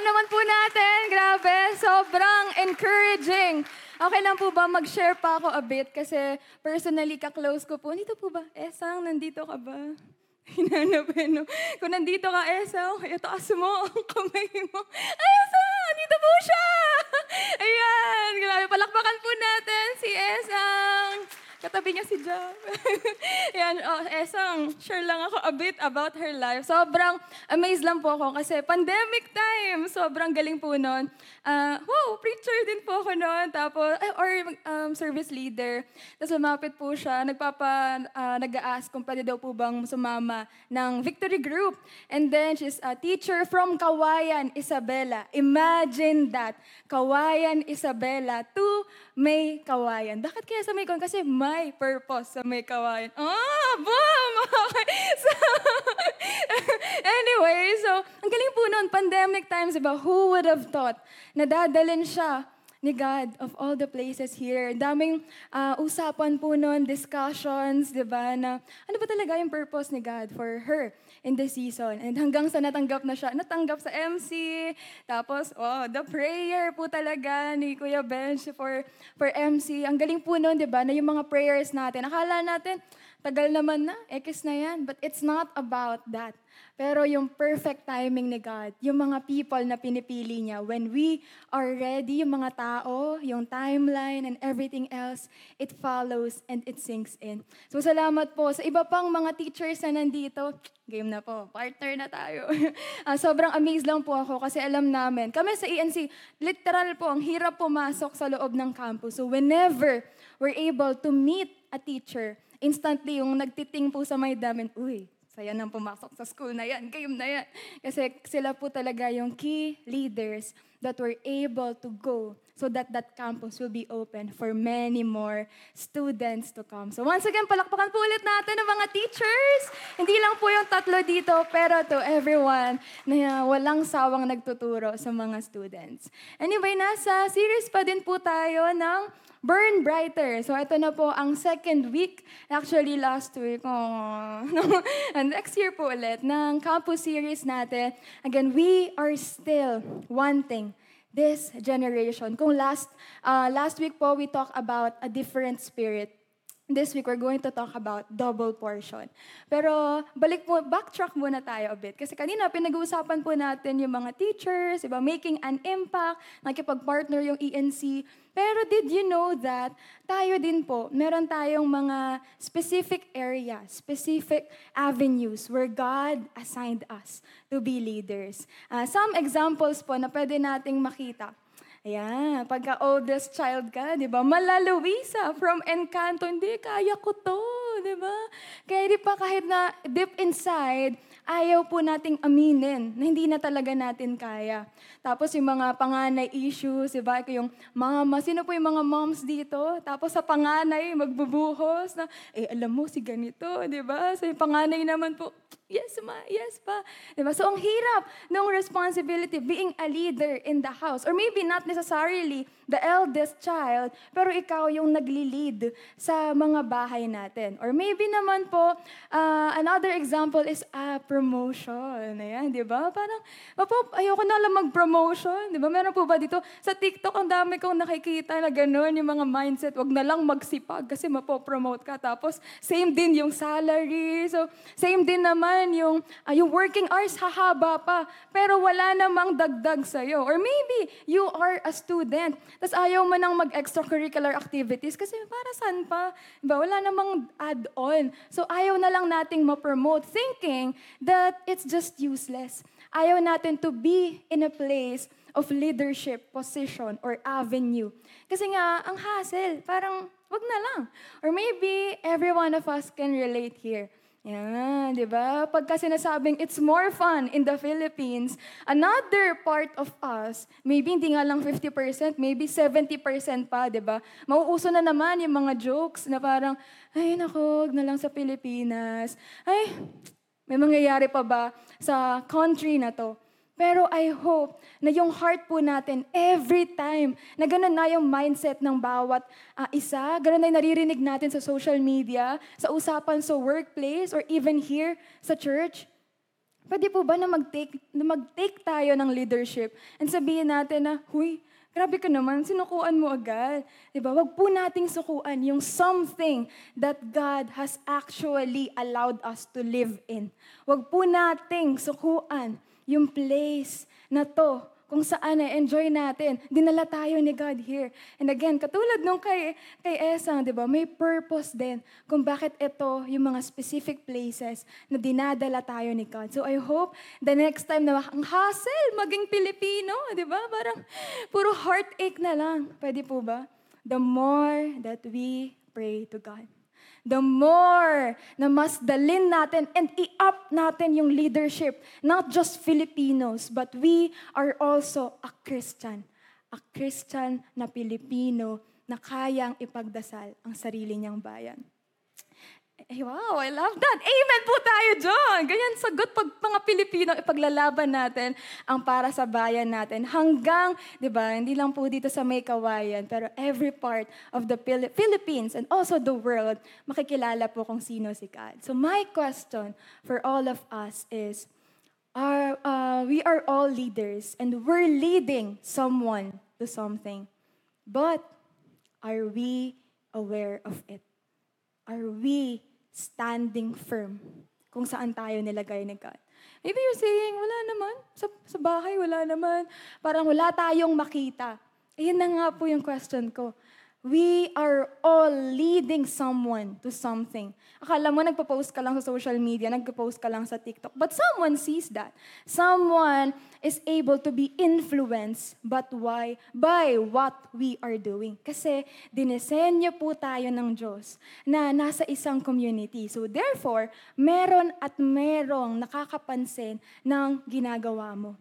Palakpakan naman po natin. Grabe, sobrang encouraging. Okay lang po ba mag-share pa ako a bit? Kasi personally, ka-close ko po. Nandito po ba? Esang, nandito ka ba? Hinanap eh, no? Kung nandito ka, Esang, itaas mo ang kamay mo. Ay, Esang! Nandito po siya! Ayan, grabe. Palakpakan po natin si Esang. Katabi niya si Jam. Yan, oh, Esang, share lang ako a bit about her life. Sobrang amazed lang po ako kasi pandemic time. Sobrang galing po noon. Uh, wow, preacher din po ako noon. Tapos, or um, service leader. Tapos lumapit po siya. Nagpapa, uh, nag-ask kung pwede daw po bang sumama ng victory group. And then, she's a teacher from Kawayan, Isabela. Imagine that. Kawayan, Isabela to May Kawayan. Bakit kaya sa May Kawayan? Kasi may purpose sa May Kawayan. Ah, boom! Okay. So, anyway, so, ang galing po noon, pandemic times, diba? Who would have thought na dadalin siya ni God of all the places here. Daming uh, usapan po noon, discussions, di ba, na ano ba talaga yung purpose ni God for her in this season. And hanggang sa natanggap na siya, natanggap sa MC, tapos, oh, the prayer po talaga ni Kuya Bench for, for MC. Ang galing po noon, di ba, na yung mga prayers natin, akala natin, tagal naman na, ekis na yan. But it's not about that. Pero yung perfect timing ni God, yung mga people na pinipili niya, when we are ready, yung mga tao, yung timeline and everything else, it follows and it sinks in. So salamat po sa iba pang mga teachers na nandito. Game na po, partner na tayo. uh, sobrang amazed lang po ako kasi alam namin, kami sa ENC, literal po, ang hirap pumasok sa loob ng campus. So whenever we're able to meet a teacher, instantly yung nagtiting po sa may damin, uy, saya nang pumasok sa school na yan, game na yan. Kasi sila po talaga yung key leaders that were able to go so that that campus will be open for many more students to come. So once again, palakpakan po ulit natin ng mga teachers. Hindi lang po yung tatlo dito, pero to everyone na walang sawang nagtuturo sa mga students. Anyway, nasa series pa din po tayo ng Burn Brighter. So ito na po ang second week, actually last week, oh, and next year po ulit, ng campus series natin. Again, we are still wanting this generation. Kung last, uh, last week po, we talked about a different spirit. This week, we're going to talk about double portion. Pero balik po, backtrack muna tayo a bit. Kasi kanina, pinag-uusapan po natin yung mga teachers, iba, making an impact, nakipag-partner yung ENC. Pero did you know that tayo din po, meron tayong mga specific area, specific avenues where God assigned us to be leaders. Uh, some examples po na pwede nating makita. Ayan, pagka oldest child ka, di ba? Mala Luisa from Encanto, hindi, kaya ko to, di ba? Kaya di pa kahit na deep inside, ayaw po nating aminin na hindi na talaga natin kaya. Tapos yung mga panganay issues, di ba? Yung mama, sino po yung mga moms dito? Tapos sa panganay, magbubuhos na, eh alam mo si ganito, di ba? Sa so, panganay naman po, Yes, ma. Yes pa. Diba? So, ang hirap ng responsibility being a leader in the house. Or maybe not necessarily the eldest child, pero ikaw yung nagli-lead sa mga bahay natin. Or maybe naman po, uh, another example is a uh, promotion. Ayan, di ba? Parang, ayoko na lang mag-promotion. Di ba? Meron po ba dito? Sa TikTok, ang dami kong nakikita na gano'n yung mga mindset. Wag na lang magsipag kasi mapopromote ka. Tapos, same din yung salary. So, same din naman yung, uh, yung working hours hahaba pa, pero wala namang dagdag sa'yo. Or maybe you are a student, tapos ayaw mo nang mag-extracurricular activities kasi para saan pa? Diba? Wala namang add-on. So ayaw na lang nating ma-promote thinking that it's just useless. Ayaw natin to be in a place of leadership, position, or avenue. Kasi nga, ang hassle, parang wag na lang. Or maybe every one of us can relate here. Yan, di ba? Pagka sinasabing it's more fun in the Philippines, another part of us, maybe hindi nga lang 50%, maybe 70% pa, di ba? Mauuso na naman yung mga jokes na parang, ay nako, na lang sa Pilipinas. Ay, may mangyayari pa ba sa country na to? Pero I hope na yung heart po natin, every time, na ganun na yung mindset ng bawat uh, isa, ganun na yung naririnig natin sa social media, sa usapan sa workplace, or even here sa church. Pwede po ba na mag-take, na mag-take tayo ng leadership and sabihin natin na, huy, grabe ka naman, sinukuan mo agad. Diba? Wag po nating sukuan yung something that God has actually allowed us to live in. Wag po nating sukuan yung place na to kung saan na-enjoy natin. Dinala tayo ni God here. And again, katulad nung kay, kay Esang, di ba, may purpose din kung bakit ito yung mga specific places na dinadala tayo ni God. So I hope the next time na ang hassle, maging Pilipino, di ba? Parang puro heartache na lang. Pwede po ba? The more that we pray to God the more na mas dalin natin and i-up natin yung leadership. Not just Filipinos, but we are also a Christian. A Christian na Pilipino na kayang ipagdasal ang sarili niyang bayan. Eh, wow, I love that. Amen po tayo dyan. Ganyan sagot pag mga Pilipino, ipaglalaban natin ang para sa bayan natin. Hanggang, di ba, hindi lang po dito sa may kawayan, pero every part of the Pil- Philippines and also the world, makikilala po kung sino si God. So my question for all of us is, are, uh, we are all leaders and we're leading someone to something. But are we aware of it? Are we standing firm kung saan tayo nilagay ni God. Maybe you're saying, wala naman. Sa, sa bahay, wala naman. Parang wala tayong makita. Ayun na nga po yung question ko. We are all leading someone to something. Akala mo nagpo-post ka lang sa social media, nagpo-post ka lang sa TikTok. But someone sees that. Someone is able to be influenced but why? by what we are doing. Kasi dinesenyo po tayo ng Diyos na nasa isang community. So therefore, meron at merong nakakapansin ng ginagawa mo.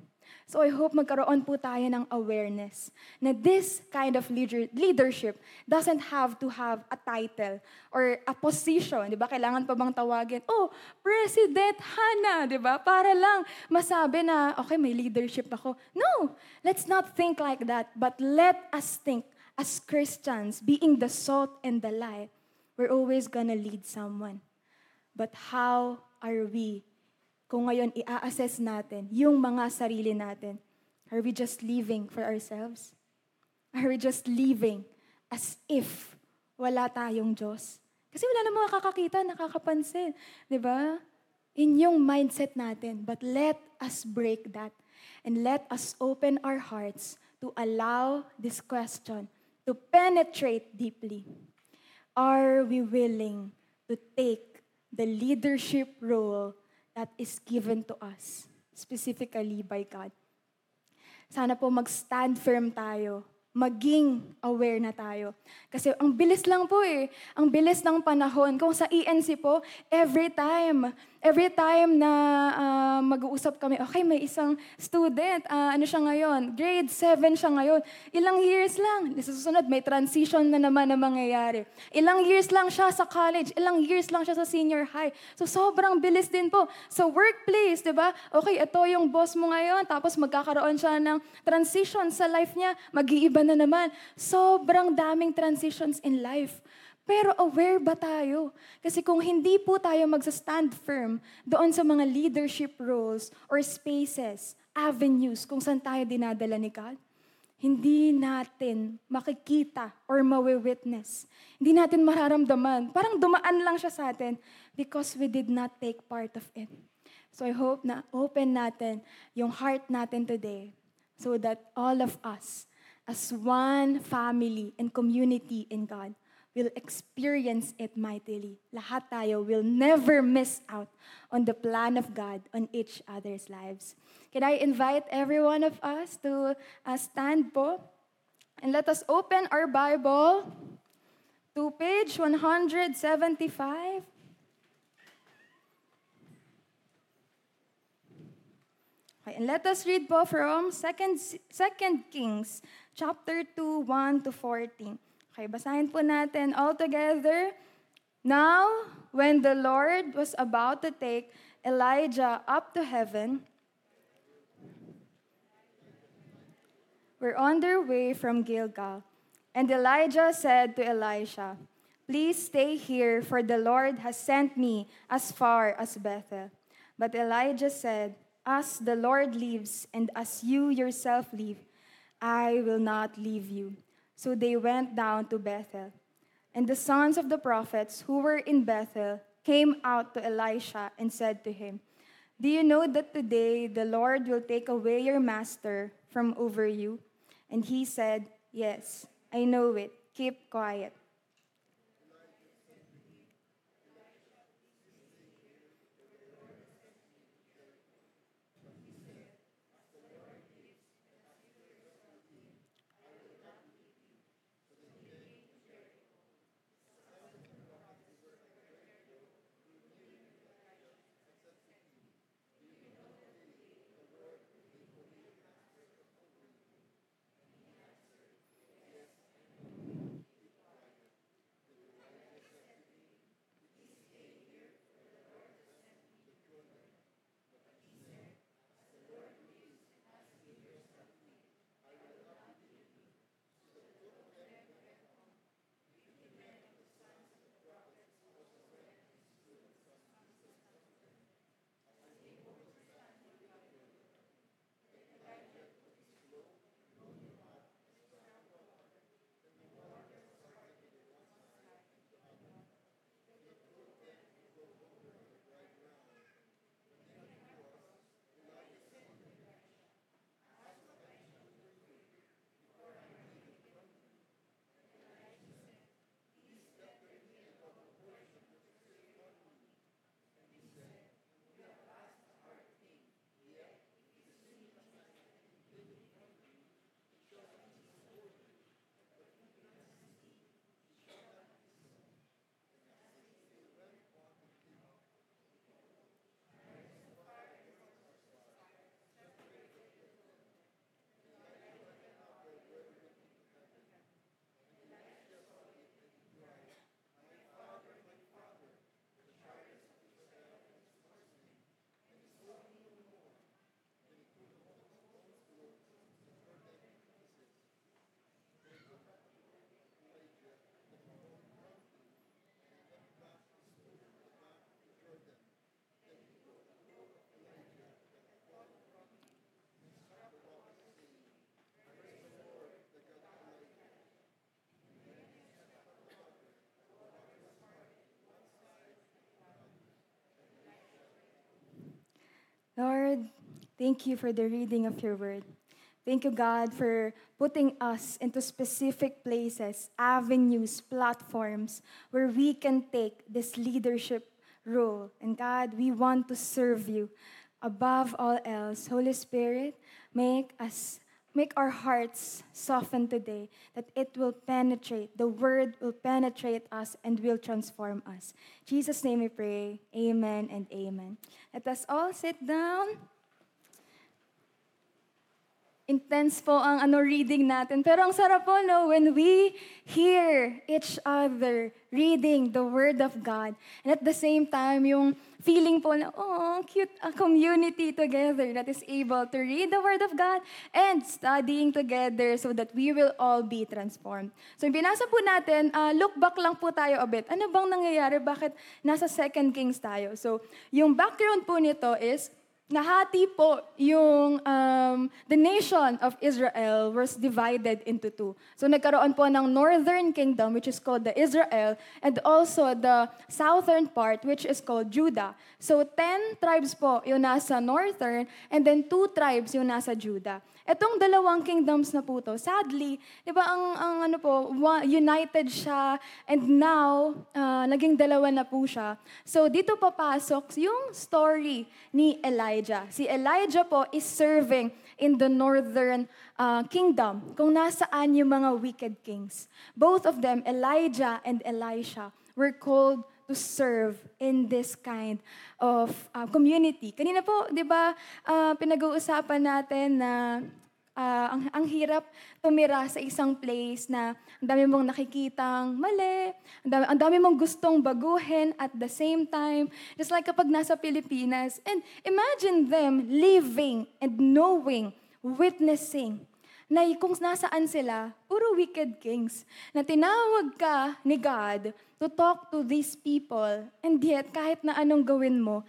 So I hope magkaroon po tayo ng awareness na this kind of leader, leadership doesn't have to have a title or a position. Di ba? Kailangan pa bang tawagin, oh, President Hana, di ba? Para lang masabi na, okay, may leadership ako. No, let's not think like that. But let us think as Christians, being the salt and the light, we're always gonna lead someone. But how are we kung ngayon i-assess natin yung mga sarili natin, are we just living for ourselves? Are we just living as if wala tayong Diyos? Kasi wala namang makakakita, nakakapansin. Ba? In yung mindset natin. But let us break that. And let us open our hearts to allow this question to penetrate deeply. Are we willing to take the leadership role that is given to us, specifically by God. Sana po mag-stand firm tayo maging aware na tayo. Kasi ang bilis lang po eh. Ang bilis ng panahon. Kung sa ENC po, every time, every time na uh, mag-uusap kami, okay, may isang student, uh, ano siya ngayon? Grade 7 siya ngayon. Ilang years lang. Sa susunod, may transition na naman na mangyayari. Ilang years lang siya sa college. Ilang years lang siya sa senior high. So, sobrang bilis din po. So, workplace, di ba? Okay, ito yung boss mo ngayon, tapos magkakaroon siya ng transition sa life niya. Mag-iiba iba na naman. Sobrang daming transitions in life. Pero aware ba tayo? Kasi kung hindi po tayo magsa-stand firm doon sa mga leadership roles or spaces, avenues kung saan tayo dinadala ni God, hindi natin makikita or mawi-witness. Hindi natin mararamdaman. Parang dumaan lang siya sa atin because we did not take part of it. So I hope na open natin yung heart natin today so that all of us as one family and community in God, will experience it mightily. Lahat tayo will never miss out on the plan of God on each other's lives. Can I invite every one of us to uh, stand po? And let us open our Bible to page 175. Okay, and let us read po from 2 Kings chapter 2, 1 to 14. Okay, basahin po natin all together. Now, when the Lord was about to take Elijah up to heaven, were on their way from Gilgal. And Elijah said to Elisha, Please stay here, for the Lord has sent me as far as Bethel. But Elijah said, As the Lord lives, and as you yourself live, I will not leave you. So they went down to Bethel. And the sons of the prophets who were in Bethel came out to Elisha and said to him, Do you know that today the Lord will take away your master from over you? And he said, Yes, I know it. Keep quiet. Lord, thank you for the reading of your word. Thank you, God, for putting us into specific places, avenues, platforms where we can take this leadership role. And God, we want to serve you above all else. Holy Spirit, make us make our hearts soften today that it will penetrate the word will penetrate us and will transform us. In jesus name we pray. Amen and amen. Let us all sit down intense po ang ano reading natin. Pero ang sarap po, no, when we hear each other reading the Word of God. And at the same time, yung feeling po na, oh, cute a community together that is able to read the Word of God and studying together so that we will all be transformed. So, yung binasa po natin, uh, look back lang po tayo a bit. Ano bang nangyayari? Bakit nasa Second Kings tayo? So, yung background po nito is, nahati po yung um, the nation of Israel was divided into two. So nagkaroon po ng northern kingdom which is called the Israel and also the southern part which is called Judah. So 10 tribes po yung nasa northern and then two tribes yung nasa Judah. Etong dalawang kingdoms na po to, sadly, di ba ang, ang ano po, united siya and now, uh, naging dalawa na po siya. So dito papasok yung story ni Elijah. Si Elijah po is serving in the northern uh, kingdom, kung nasaan yung mga wicked kings. Both of them, Elijah and Elisha, were called to serve in this kind of uh, community. Kanina po, di ba, uh, pinag-uusapan natin na uh, ang, ang hirap tumira sa isang place na ang dami mong nakikitang mali, ang dami, ang dami mong gustong baguhin at the same time. Just like kapag nasa Pilipinas. And imagine them living and knowing, witnessing na kung nasaan sila, puro wicked kings, na tinawag ka ni God to talk to these people, and yet kahit na anong gawin mo,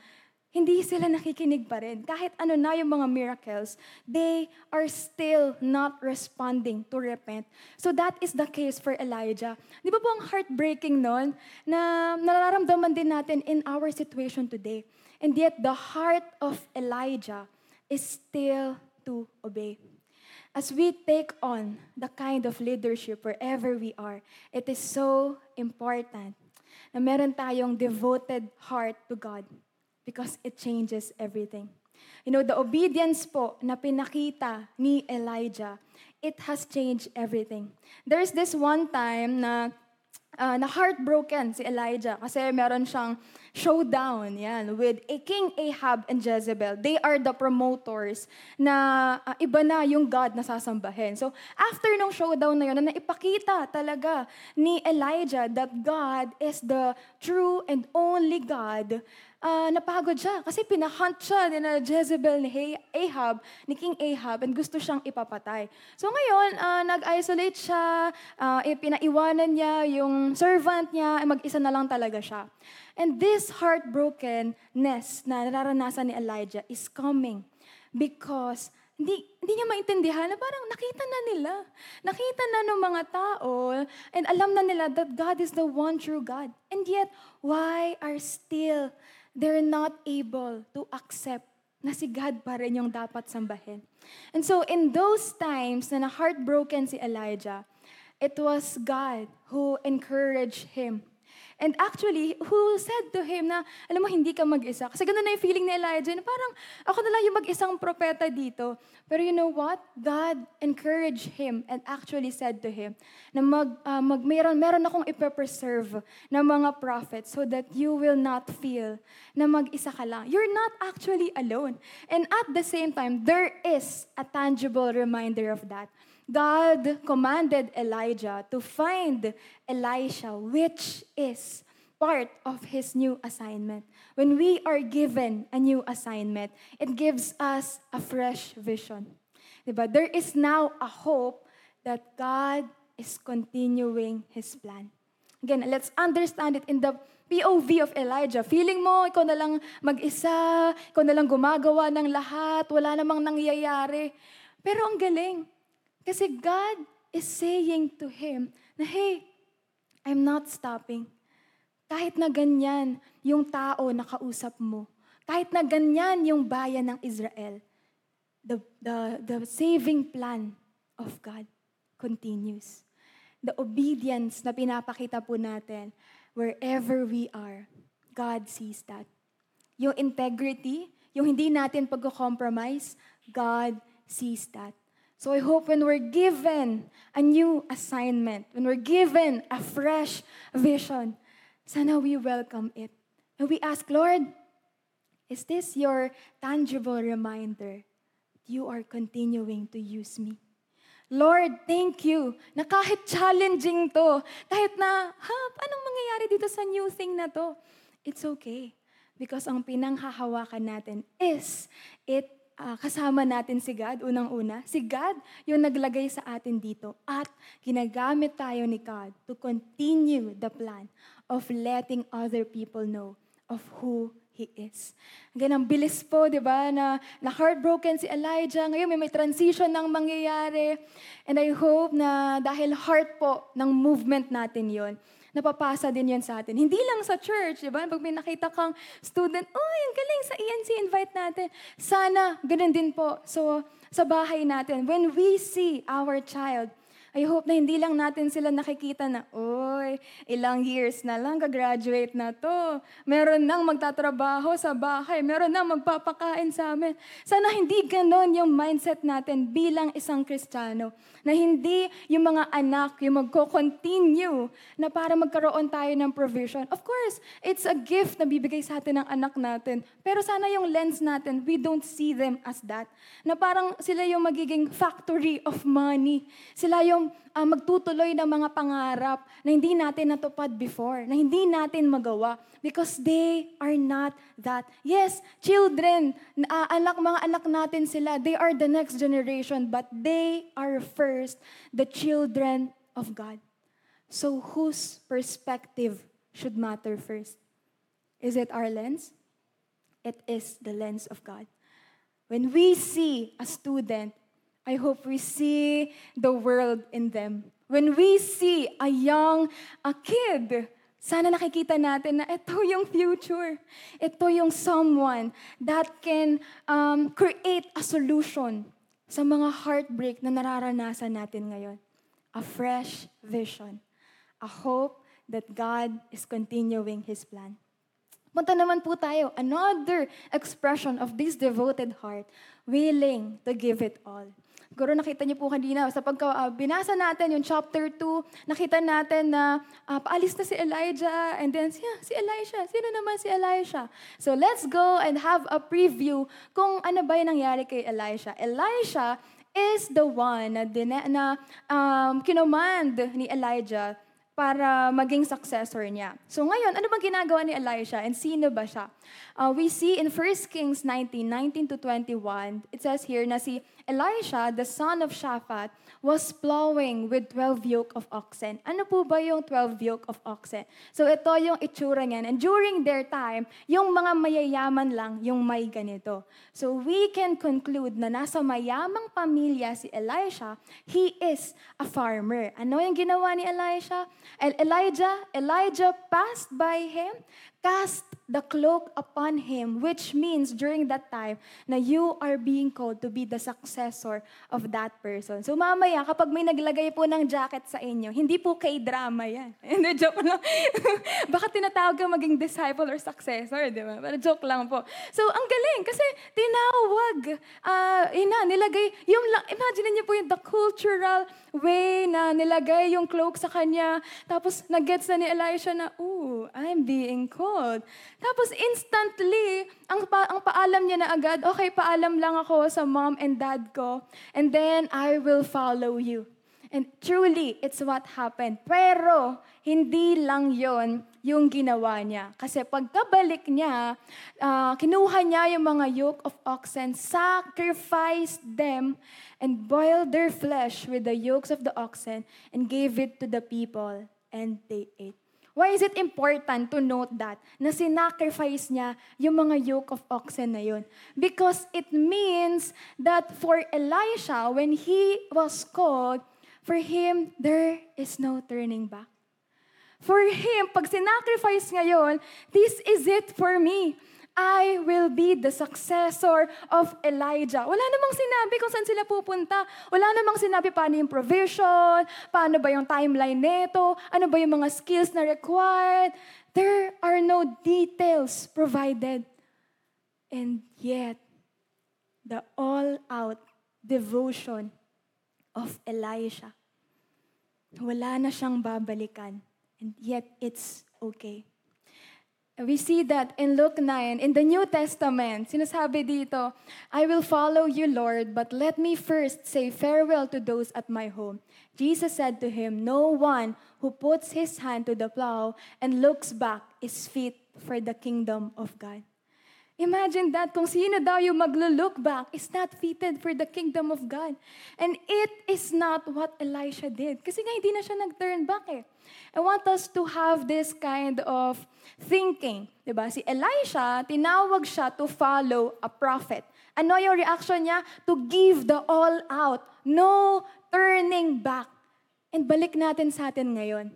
hindi sila nakikinig pa rin. Kahit ano na yung mga miracles, they are still not responding to repent. So that is the case for Elijah. Di ba po ang heartbreaking nun na nararamdaman din natin in our situation today. And yet the heart of Elijah is still to obey. As we take on the kind of leadership wherever we are, it is so important na meron tayong devoted heart to God because it changes everything. You know, the obedience po na pinakita ni Elijah, it has changed everything. There's this one time na uh, na heartbroken si Elijah kasi meron siyang showdown yan with a King Ahab and Jezebel. They are the promoters na uh, iba na yung God na sasambahin. So after nung showdown na yun, na naipakita talaga ni Elijah that God is the true and only God, uh, napagod siya kasi pinahunt siya ni na Jezebel ni Ahab, ni King Ahab, and gusto siyang ipapatay. So ngayon, uh, nag-isolate siya, uh, pinaiwanan niya yung servant niya, mag-isa na lang talaga siya. And this heartbrokenness na nararanasan ni Elijah is coming because hindi, hindi niya maintindihan na parang nakita na nila. Nakita na ng mga tao and alam na nila that God is the one true God. And yet, why are still they're not able to accept na si God pa rin yung dapat sambahin. And so in those times na na-heartbroken si Elijah, it was God who encouraged him And actually, who said to him na, alam mo, hindi ka mag-isa. Kasi ganun na yung feeling ni Elijah, na parang ako na lang yung mag-isang propeta dito. Pero you know what? God encouraged him and actually said to him na mag, uh, mag meron, meron akong ipapreserve ng mga prophets so that you will not feel na mag-isa ka lang. You're not actually alone. And at the same time, there is a tangible reminder of that. God commanded Elijah to find Elisha, which is part of his new assignment. When we are given a new assignment, it gives us a fresh vision. Diba? There is now a hope that God is continuing His plan. Again, let's understand it in the POV of Elijah. Feeling mo, ikaw na lang mag-isa, ikaw na lang gumagawa ng lahat, wala namang nangyayari. Pero ang galing, kasi God is saying to him na, hey, I'm not stopping. Kahit na ganyan yung tao na kausap mo, kahit na ganyan yung bayan ng Israel, the, the, the saving plan of God continues. The obedience na pinapakita po natin, wherever we are, God sees that. Yung integrity, yung hindi natin pag-compromise, God sees that. So I hope when we're given a new assignment, when we're given a fresh vision, sana we welcome it. And we ask, Lord, is this your tangible reminder that you are continuing to use me? Lord, thank you na kahit challenging to, kahit na, ha, anong mangyayari dito sa new thing na to? It's okay. Because ang pinanghahawakan natin is, it uh, kasama natin si God, unang-una. Si God yung naglagay sa atin dito. At ginagamit tayo ni God to continue the plan of letting other people know of who He is. Ganang bilis po, di ba, na, na heartbroken si Elijah. Ngayon may, may transition nang mangyayari. And I hope na dahil heart po ng movement natin yon napapasa din yan sa atin. Hindi lang sa church, di ba? Pag may nakita kang student, oh, ang galing sa ENC, invite natin. Sana, ganun din po. So, sa bahay natin, when we see our child I hope na hindi lang natin sila nakikita na, oy, ilang years na lang, gagraduate na to. Meron nang magtatrabaho sa bahay. Meron nang magpapakain sa amin. Sana hindi ganon yung mindset natin bilang isang Kristiyano. Na hindi yung mga anak yung magko-continue na para magkaroon tayo ng provision. Of course, it's a gift na bibigay sa atin ng anak natin. Pero sana yung lens natin, we don't see them as that. Na parang sila yung magiging factory of money. Sila yung uh, magtutuloy ng mga pangarap na hindi natin natupad before, na hindi natin magawa because they are not that. Yes, children, uh, anak, mga anak natin sila, they are the next generation, but they are first the children of God. So whose perspective should matter first? Is it our lens? It is the lens of God. When we see a student, I hope we see the world in them. When we see a young a kid, sana nakikita natin na ito yung future. Ito yung someone that can um, create a solution sa mga heartbreak na nararanasan natin ngayon. A fresh vision. A hope that God is continuing His plan. Punta naman po tayo, another expression of this devoted heart, willing to give it all. Siguro nakita niyo po kanina, sa pagka uh, binasa natin yung chapter 2, nakita natin na uh, paalis na si Elijah, and then yeah, si Elisha, sino naman si Elisha? So let's go and have a preview kung ano ba yung nangyari kay Elisha. Elisha is the one na, dina, na um, kinomand ni Elijah para maging successor niya. So ngayon, ano bang ginagawa ni Elisha and sino ba siya? Uh, we see in 1 Kings 19, 19 to 21, it says here na si Elisha, the son of Shaphat, was plowing with 12 yoke of oxen. Ano po ba yung 12 yoke of oxen? So ito yung itsura niyan. And during their time, yung mga mayayaman lang yung may ganito. So we can conclude na nasa mayamang pamilya si Elisha, he is a farmer. Ano yung ginawa ni Elisha? Elijah, Elijah passed by him, cast the cloak upon him, which means during that time na you are being called to be the successor of that person. So mamaya, kapag may naglagay po ng jacket sa inyo, hindi po kay drama yan. Hindi, joke lang. Baka tinatawag ka maging disciple or successor, di ba? Pero joke lang po. So, ang galing, kasi tinawag. Uh, ina, nilagay, yung, imagine niyo po yung the cultural way na nilagay yung cloak sa kanya. Tapos, nag-gets na ni Elisha na, ooh, I'm being called. Tapos, instantly, ang, pa, ang paalam niya na agad, okay, paalam lang ako sa mom and dad ko. And then, I will follow you. And truly, it's what happened. Pero, hindi lang yon yung ginawa niya. Kasi pagkabalik niya, uh, kinuha niya yung mga yoke of oxen, sacrificed them, and boiled their flesh with the yokes of the oxen, and gave it to the people, and they ate. Why is it important to note that na sinacrifice niya yung mga yoke of oxen na yun? Because it means that for Elisha, when he was called, For him, there is no turning back. For him, pag sinacrifice ngayon, this is it for me. I will be the successor of Elijah. Wala namang sinabi kung saan sila pupunta. Wala namang sinabi paano yung provision, paano ba yung timeline neto, ano ba yung mga skills na required. There are no details provided. And yet, the all-out devotion of Elisha. Wala na siyang babalikan. And yet, it's okay. We see that in Luke 9, in the New Testament, sinasabi dito, I will follow you, Lord, but let me first say farewell to those at my home. Jesus said to him, No one who puts his hand to the plow and looks back is fit for the kingdom of God. Imagine that, kung sino daw yung maglo-look back is not fitted for the kingdom of God. And it is not what Elisha did. Kasi nga hindi na siya nag-turn back eh. I want us to have this kind of thinking. Diba? Si Elisha, tinawag siya to follow a prophet. Ano yung reaction niya? To give the all out. No turning back. And balik natin sa atin ngayon.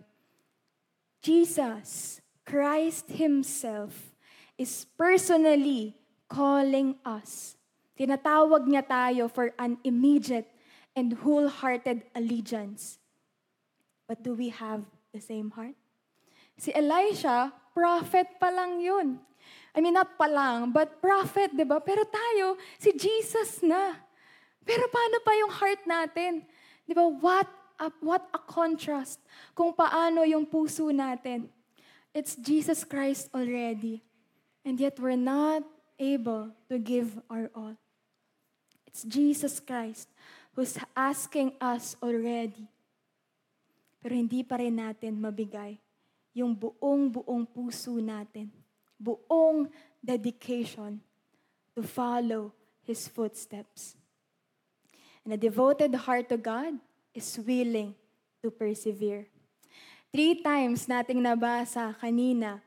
Jesus, Christ Himself, is personally calling us. Tinatawag niya tayo for an immediate and wholehearted allegiance. But do we have the same heart? Si Elisha, prophet pa lang yun. I mean, not pa lang, but prophet, di ba? Pero tayo, si Jesus na. Pero paano pa yung heart natin? Di ba? What a, what a contrast kung paano yung puso natin. It's Jesus Christ already. And yet we're not able to give our all. It's Jesus Christ who's asking us already. Pero hindi pa rin natin mabigay yung buong-buong puso natin, buong dedication to follow His footsteps. And a devoted heart to God is willing to persevere. Three times nating nabasa kanina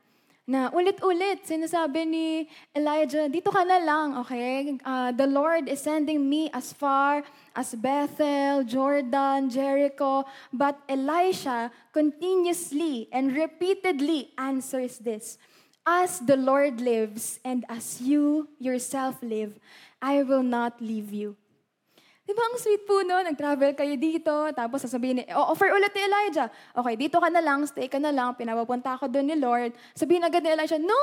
na ulit-ulit sinasabi ni Elijah, dito ka na lang, okay? Uh, the Lord is sending me as far as Bethel, Jordan, Jericho. But Elisha continuously and repeatedly answers this. As the Lord lives and as you yourself live, I will not leave you. Di ba ang sweet po no? Nag-travel kayo dito, tapos sasabihin ni, oh, offer ulit ni Elijah. Okay, dito ka na lang, stay ka na lang, pinapapunta ako doon ni Lord. Sabihin agad ni Elijah, no,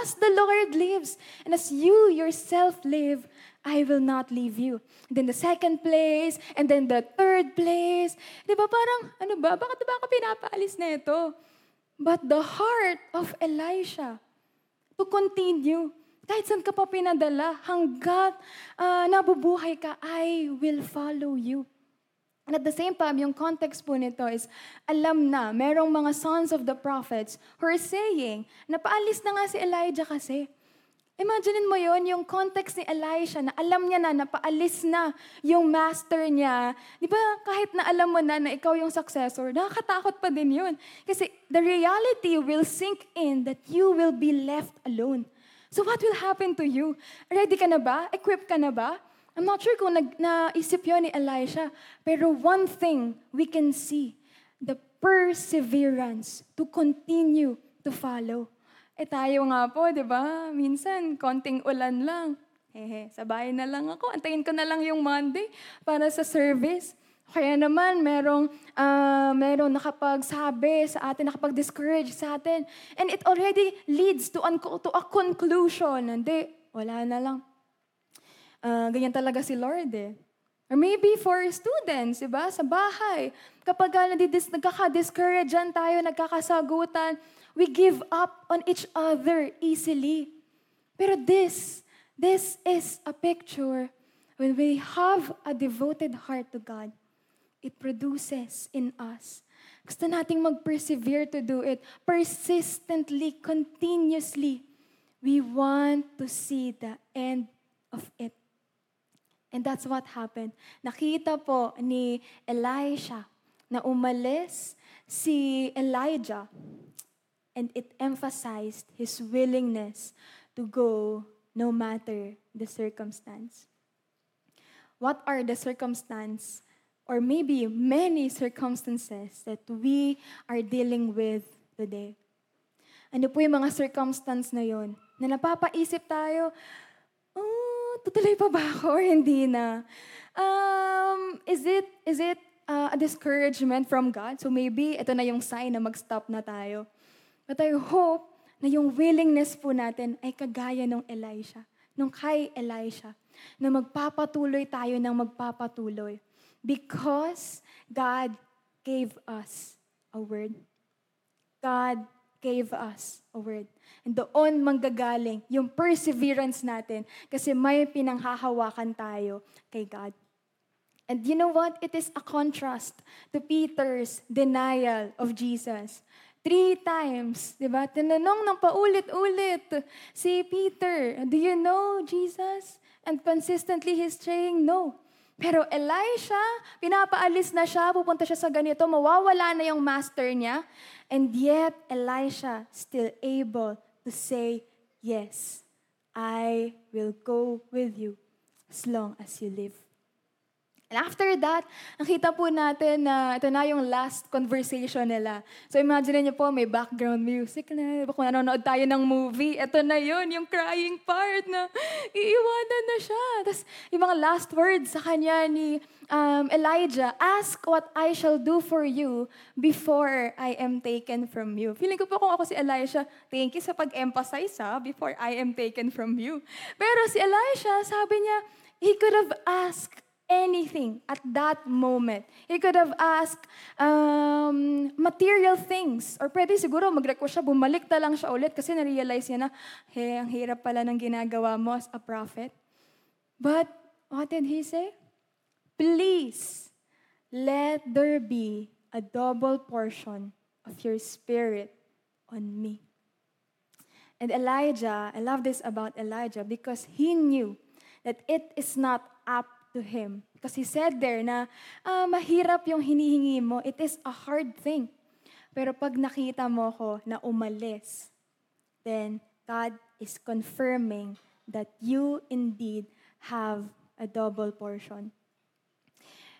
as the Lord lives, and as you yourself live, I will not leave you. And then the second place, and then the third place. Di ba parang, ano ba, bakit ba ako pinapaalis na ito? But the heart of Elisha to continue kahit saan ka pa pinadala, hanggat uh, nabubuhay ka, I will follow you. And at the same time, yung context po nito is, alam na, merong mga sons of the prophets who are saying, napaalis na nga si Elijah kasi. Imagine mo yon yung context ni Elisha na alam niya na napaalis na yung master niya. Di ba kahit na alam mo na na ikaw yung successor, nakakatakot pa din yun. Kasi the reality will sink in that you will be left alone. So what will happen to you? Ready ka na ba? Equipped ka na ba? I'm not sure kung naisip yun ni Elisha. Pero one thing we can see, the perseverance to continue to follow. Eh tayo nga po, di ba? Minsan, konting ulan lang. Hehe, sabay na lang ako. Antayin ko na lang yung Monday para sa service. Kaya naman, merong, uh, merong nakapagsabi sa atin, nakapag-discourage sa atin. And it already leads to, un- to a conclusion. Hindi, wala na lang. Uh, ganyan talaga si Lord eh. Or maybe for students, diba? Sa bahay. Kapag uh, nadidis, nagkaka-discouragean tayo, nagkakasagutan, we give up on each other easily. Pero this, this is a picture when we have a devoted heart to God it produces in us. Gusto nating mag-persevere to do it. Persistently, continuously. We want to see the end of it. And that's what happened. Nakita po ni Elisha na umalis si Elijah and it emphasized his willingness to go no matter the circumstance. What are the circumstances or maybe many circumstances that we are dealing with today. Ano po yung mga circumstance na yon na napapaisip tayo, oh, tutuloy pa ba ako or hindi na? Um, is it, is it uh, a discouragement from God? So maybe ito na yung sign na mag-stop na tayo. But I hope na yung willingness po natin ay kagaya ng Elisha, nung kay Elisha, na magpapatuloy tayo ng magpapatuloy Because God gave us a word. God gave us a word. And doon manggagaling yung perseverance natin kasi may pinanghahawakan tayo kay God. And you know what? It is a contrast to Peter's denial of Jesus. Three times, di ba? Tinanong ng paulit-ulit si Peter, do you know Jesus? And consistently he's saying no. Pero Elisha, pinapaalis na siya, pupunta siya sa ganito, mawawala na yung master niya. And yet, Elisha still able to say, Yes, I will go with you as long as you live. And after that, nakita po natin na ito na yung last conversation nila. So imagine niyo po, may background music na. Kung nanonood tayo ng movie, ito na yun, yung crying part na iiwanan na siya. Tapos yung mga last words sa kanya ni um, Elijah, Ask what I shall do for you before I am taken from you. Feeling ko po kung ako si Elijah, thank you sa pag-emphasize ha, before I am taken from you. Pero si Elijah, sabi niya, he could have asked anything at that moment. He could have asked um, material things. Or pwede siguro mag-request siya, bumalik na lang siya ulit kasi na-realize niya na, hey, ang hirap pala ng ginagawa mo as a prophet. But, what did he say? Please, let there be a double portion of your spirit on me. And Elijah, I love this about Elijah because he knew that it is not up to Him. Because He said there na uh, mahirap yung hinihingi mo. It is a hard thing. Pero pag nakita mo ko na umalis, then God is confirming that you indeed have a double portion.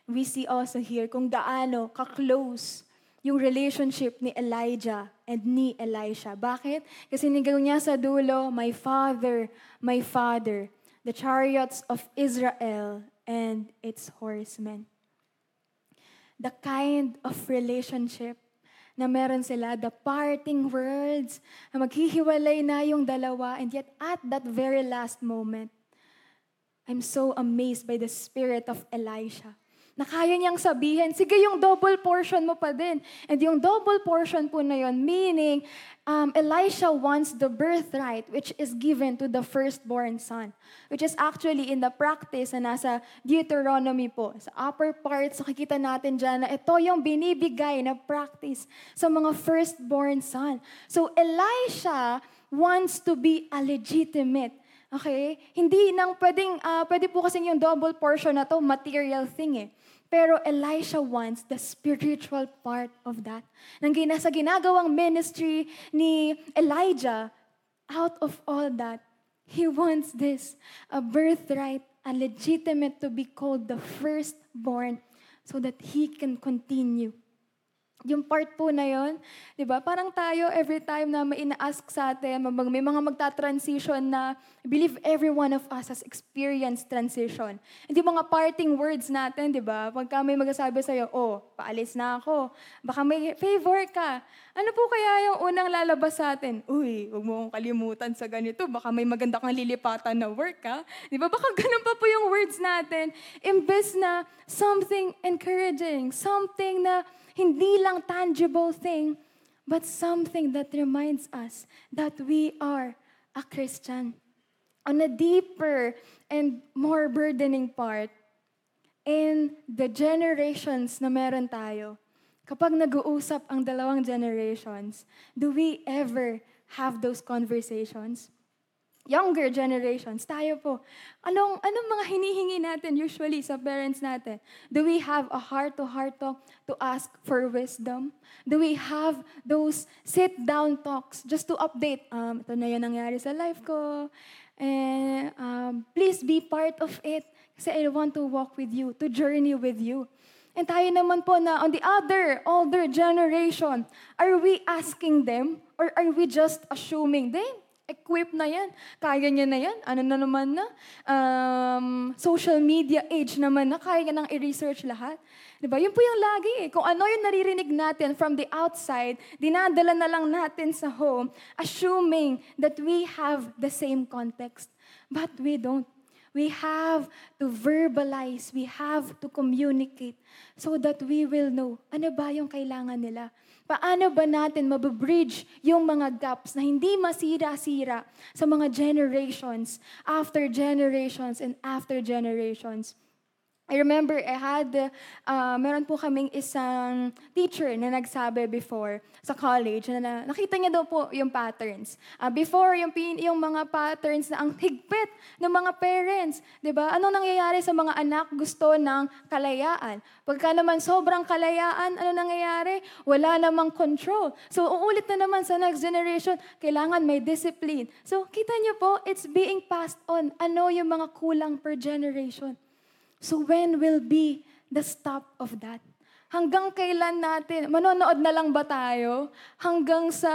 We see also here kung gaano ka-close yung relationship ni Elijah and ni Elisha. Bakit? Kasi nigaw niya sa dulo, My Father, My Father, the chariots of Israel and its horsemen. The kind of relationship na meron sila, the parting words, na maghihiwalay na yung dalawa, and yet at that very last moment, I'm so amazed by the spirit of Elisha na kaya niyang sabihin, sige yung double portion mo pa din. And yung double portion po na yon, meaning, um, Elisha wants the birthright which is given to the firstborn son. Which is actually in the practice na nasa Deuteronomy po. Sa upper parts, nakikita natin dyan na ito yung binibigay na practice sa mga firstborn son. So Elisha wants to be a legitimate Okay? Hindi nang pwedeng, uh, pwede po kasi yung double portion na to, material thing eh. Pero Elisha wants the spiritual part of that. Nang gina, sa ginagawang ministry ni Elijah, out of all that, he wants this, a birthright, a legitimate to be called the firstborn so that he can continue yung part po na yon, di ba? Parang tayo, every time na may ina-ask sa atin, may mga magta-transition na, I believe every one of us has experienced transition. Hindi mga parting words natin, di ba? Pagka may magsasabi sa'yo, oh, paalis na ako. Baka may favor ka. Ano po kaya yung unang lalabas sa atin? Uy, huwag mo akong kalimutan sa ganito. Baka may maganda kang lilipatan na work, ha? Di ba? Baka ganun pa po yung words natin. Imbes na something encouraging, something na hindi lang tangible thing, but something that reminds us that we are a Christian. On a deeper and more burdening part, in the generations na meron tayo, kapag nag-uusap ang dalawang generations, do we ever have those conversations? Younger generations, tayo po, anong, anong mga hinihingi natin usually sa parents natin? Do we have a heart-to-heart talk to ask for wisdom? Do we have those sit-down talks just to update, um, ito na yung nangyari sa life ko, and um, please be part of it kasi I want to walk with you, to journey with you. And tayo naman po na on the other, older generation, are we asking them or are we just assuming, they, equipped na yan. Kaya niya na yan. Ano na naman na? Um, social media age naman na. Kaya niya nang i-research lahat. Diba? Yun po yung lagi eh. Kung ano yung naririnig natin from the outside, dinadala na lang natin sa home, assuming that we have the same context. But we don't. We have to verbalize, we have to communicate so that we will know ano ba yung kailangan nila. Paano ba natin mabibridge yung mga gaps na hindi masira-sira sa mga generations, after generations, and after generations? I remember I had, uh, meron po kaming isang teacher na nagsabi before sa college na nakita niya daw po yung patterns. Uh, before, yung, yung mga patterns na ang higpit ng mga parents. ba diba? Ano nangyayari sa mga anak gusto ng kalayaan? Pagka naman sobrang kalayaan, ano nangyayari? Wala namang control. So, uulit na naman sa next generation, kailangan may discipline. So, kita niyo po, it's being passed on. Ano yung mga kulang per generation? So when will be the stop of that? Hanggang kailan natin, manonood na lang ba tayo? Hanggang sa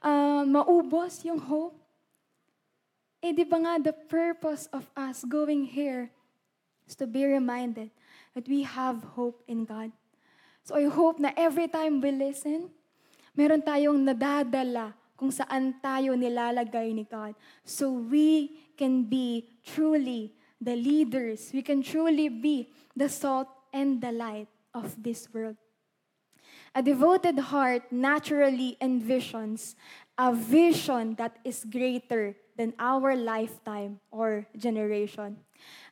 uh, maubos yung hope? Eh di ba nga, the purpose of us going here is to be reminded that we have hope in God. So I hope na every time we listen, meron tayong nadadala kung saan tayo nilalagay ni God. So we can be truly the leaders. We can truly be the salt and the light of this world. A devoted heart naturally envisions a vision that is greater than our lifetime or generation.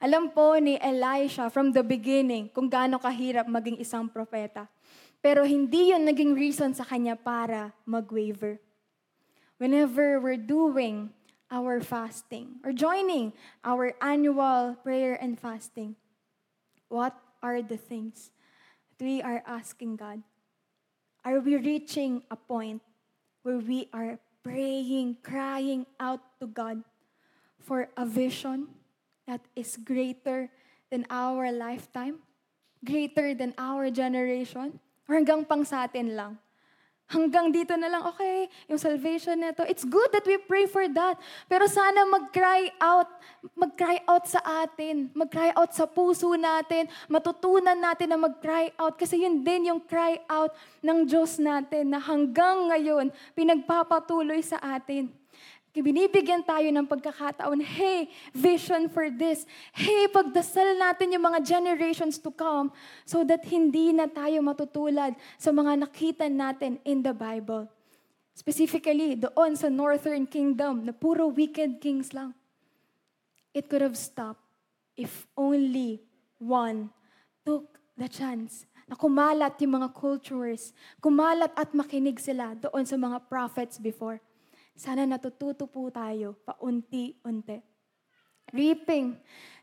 Alam po ni Elisha from the beginning kung gaano kahirap maging isang propeta. Pero hindi yun naging reason sa kanya para mag-waver. Whenever we're doing our fasting or joining our annual prayer and fasting, what are the things that we are asking God? Are we reaching a point where we are praying, crying out to God for a vision that is greater than our lifetime, greater than our generation, or hanggang pang sa atin lang. Hanggang dito na lang, okay, yung salvation nito. It's good that we pray for that. Pero sana mag-cry out, mag-cry out sa atin, mag-cry out sa puso natin, matutunan natin na mag-cry out. Kasi yun din yung cry out ng Diyos natin na hanggang ngayon, pinagpapatuloy sa atin. Binibigyan tayo ng pagkakataon, hey, vision for this. Hey, pagdasal natin yung mga generations to come so that hindi na tayo matutulad sa mga nakita natin in the Bible. Specifically, doon sa Northern Kingdom, na puro wicked kings lang. It could have stopped if only one took the chance na kumalat yung mga cultures, kumalat at makinig sila doon sa mga prophets before. Sana natututo po tayo paunti-unti. Reaping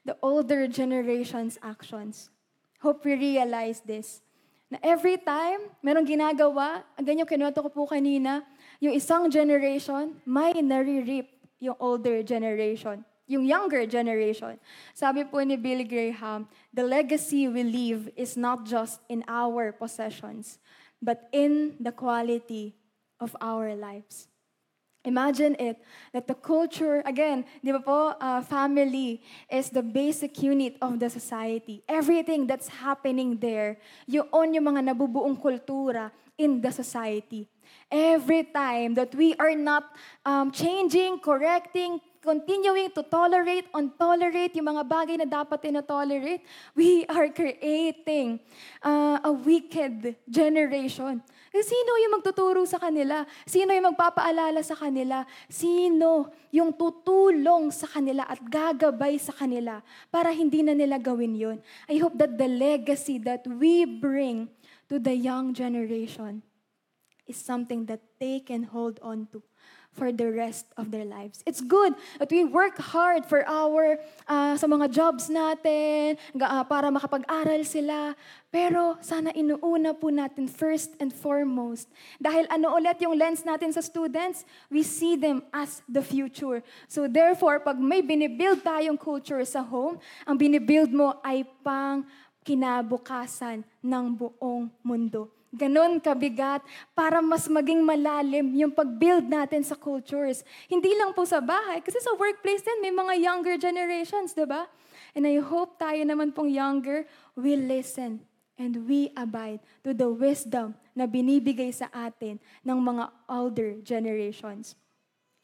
the older generation's actions. Hope we realize this. Na every time merong ginagawa, ganyan kinuwento ko po kanina, yung isang generation, may nare-reap yung older generation yung younger generation. Sabi po ni Billy Graham, the legacy we leave is not just in our possessions, but in the quality of our lives. Imagine it, that the culture, again, di ba po, uh, family is the basic unit of the society. Everything that's happening there, yun yung mga nabubuong kultura in the society. Every time that we are not um, changing, correcting, continuing to tolerate, untolerate yung mga bagay na dapat ina-tolerate, we are creating uh, a wicked generation. Sino yung magtuturo sa kanila? Sino yung magpapaalala sa kanila? Sino yung tutulong sa kanila at gagabay sa kanila para hindi na nila gawin yun? I hope that the legacy that we bring to the young generation is something that they can hold on to for the rest of their lives. It's good that we work hard for our, uh, sa mga jobs natin, uh, para makapag-aral sila. Pero sana inuuna po natin first and foremost. Dahil ano ulit yung lens natin sa students? We see them as the future. So therefore, pag may binibuild tayong culture sa home, ang binibuild mo ay pang kinabukasan ng buong mundo ganon kabigat para mas maging malalim yung pag-build natin sa cultures. Hindi lang po sa bahay, kasi sa workplace din may mga younger generations, di ba? And I hope tayo naman pong younger, we listen and we abide to the wisdom na binibigay sa atin ng mga older generations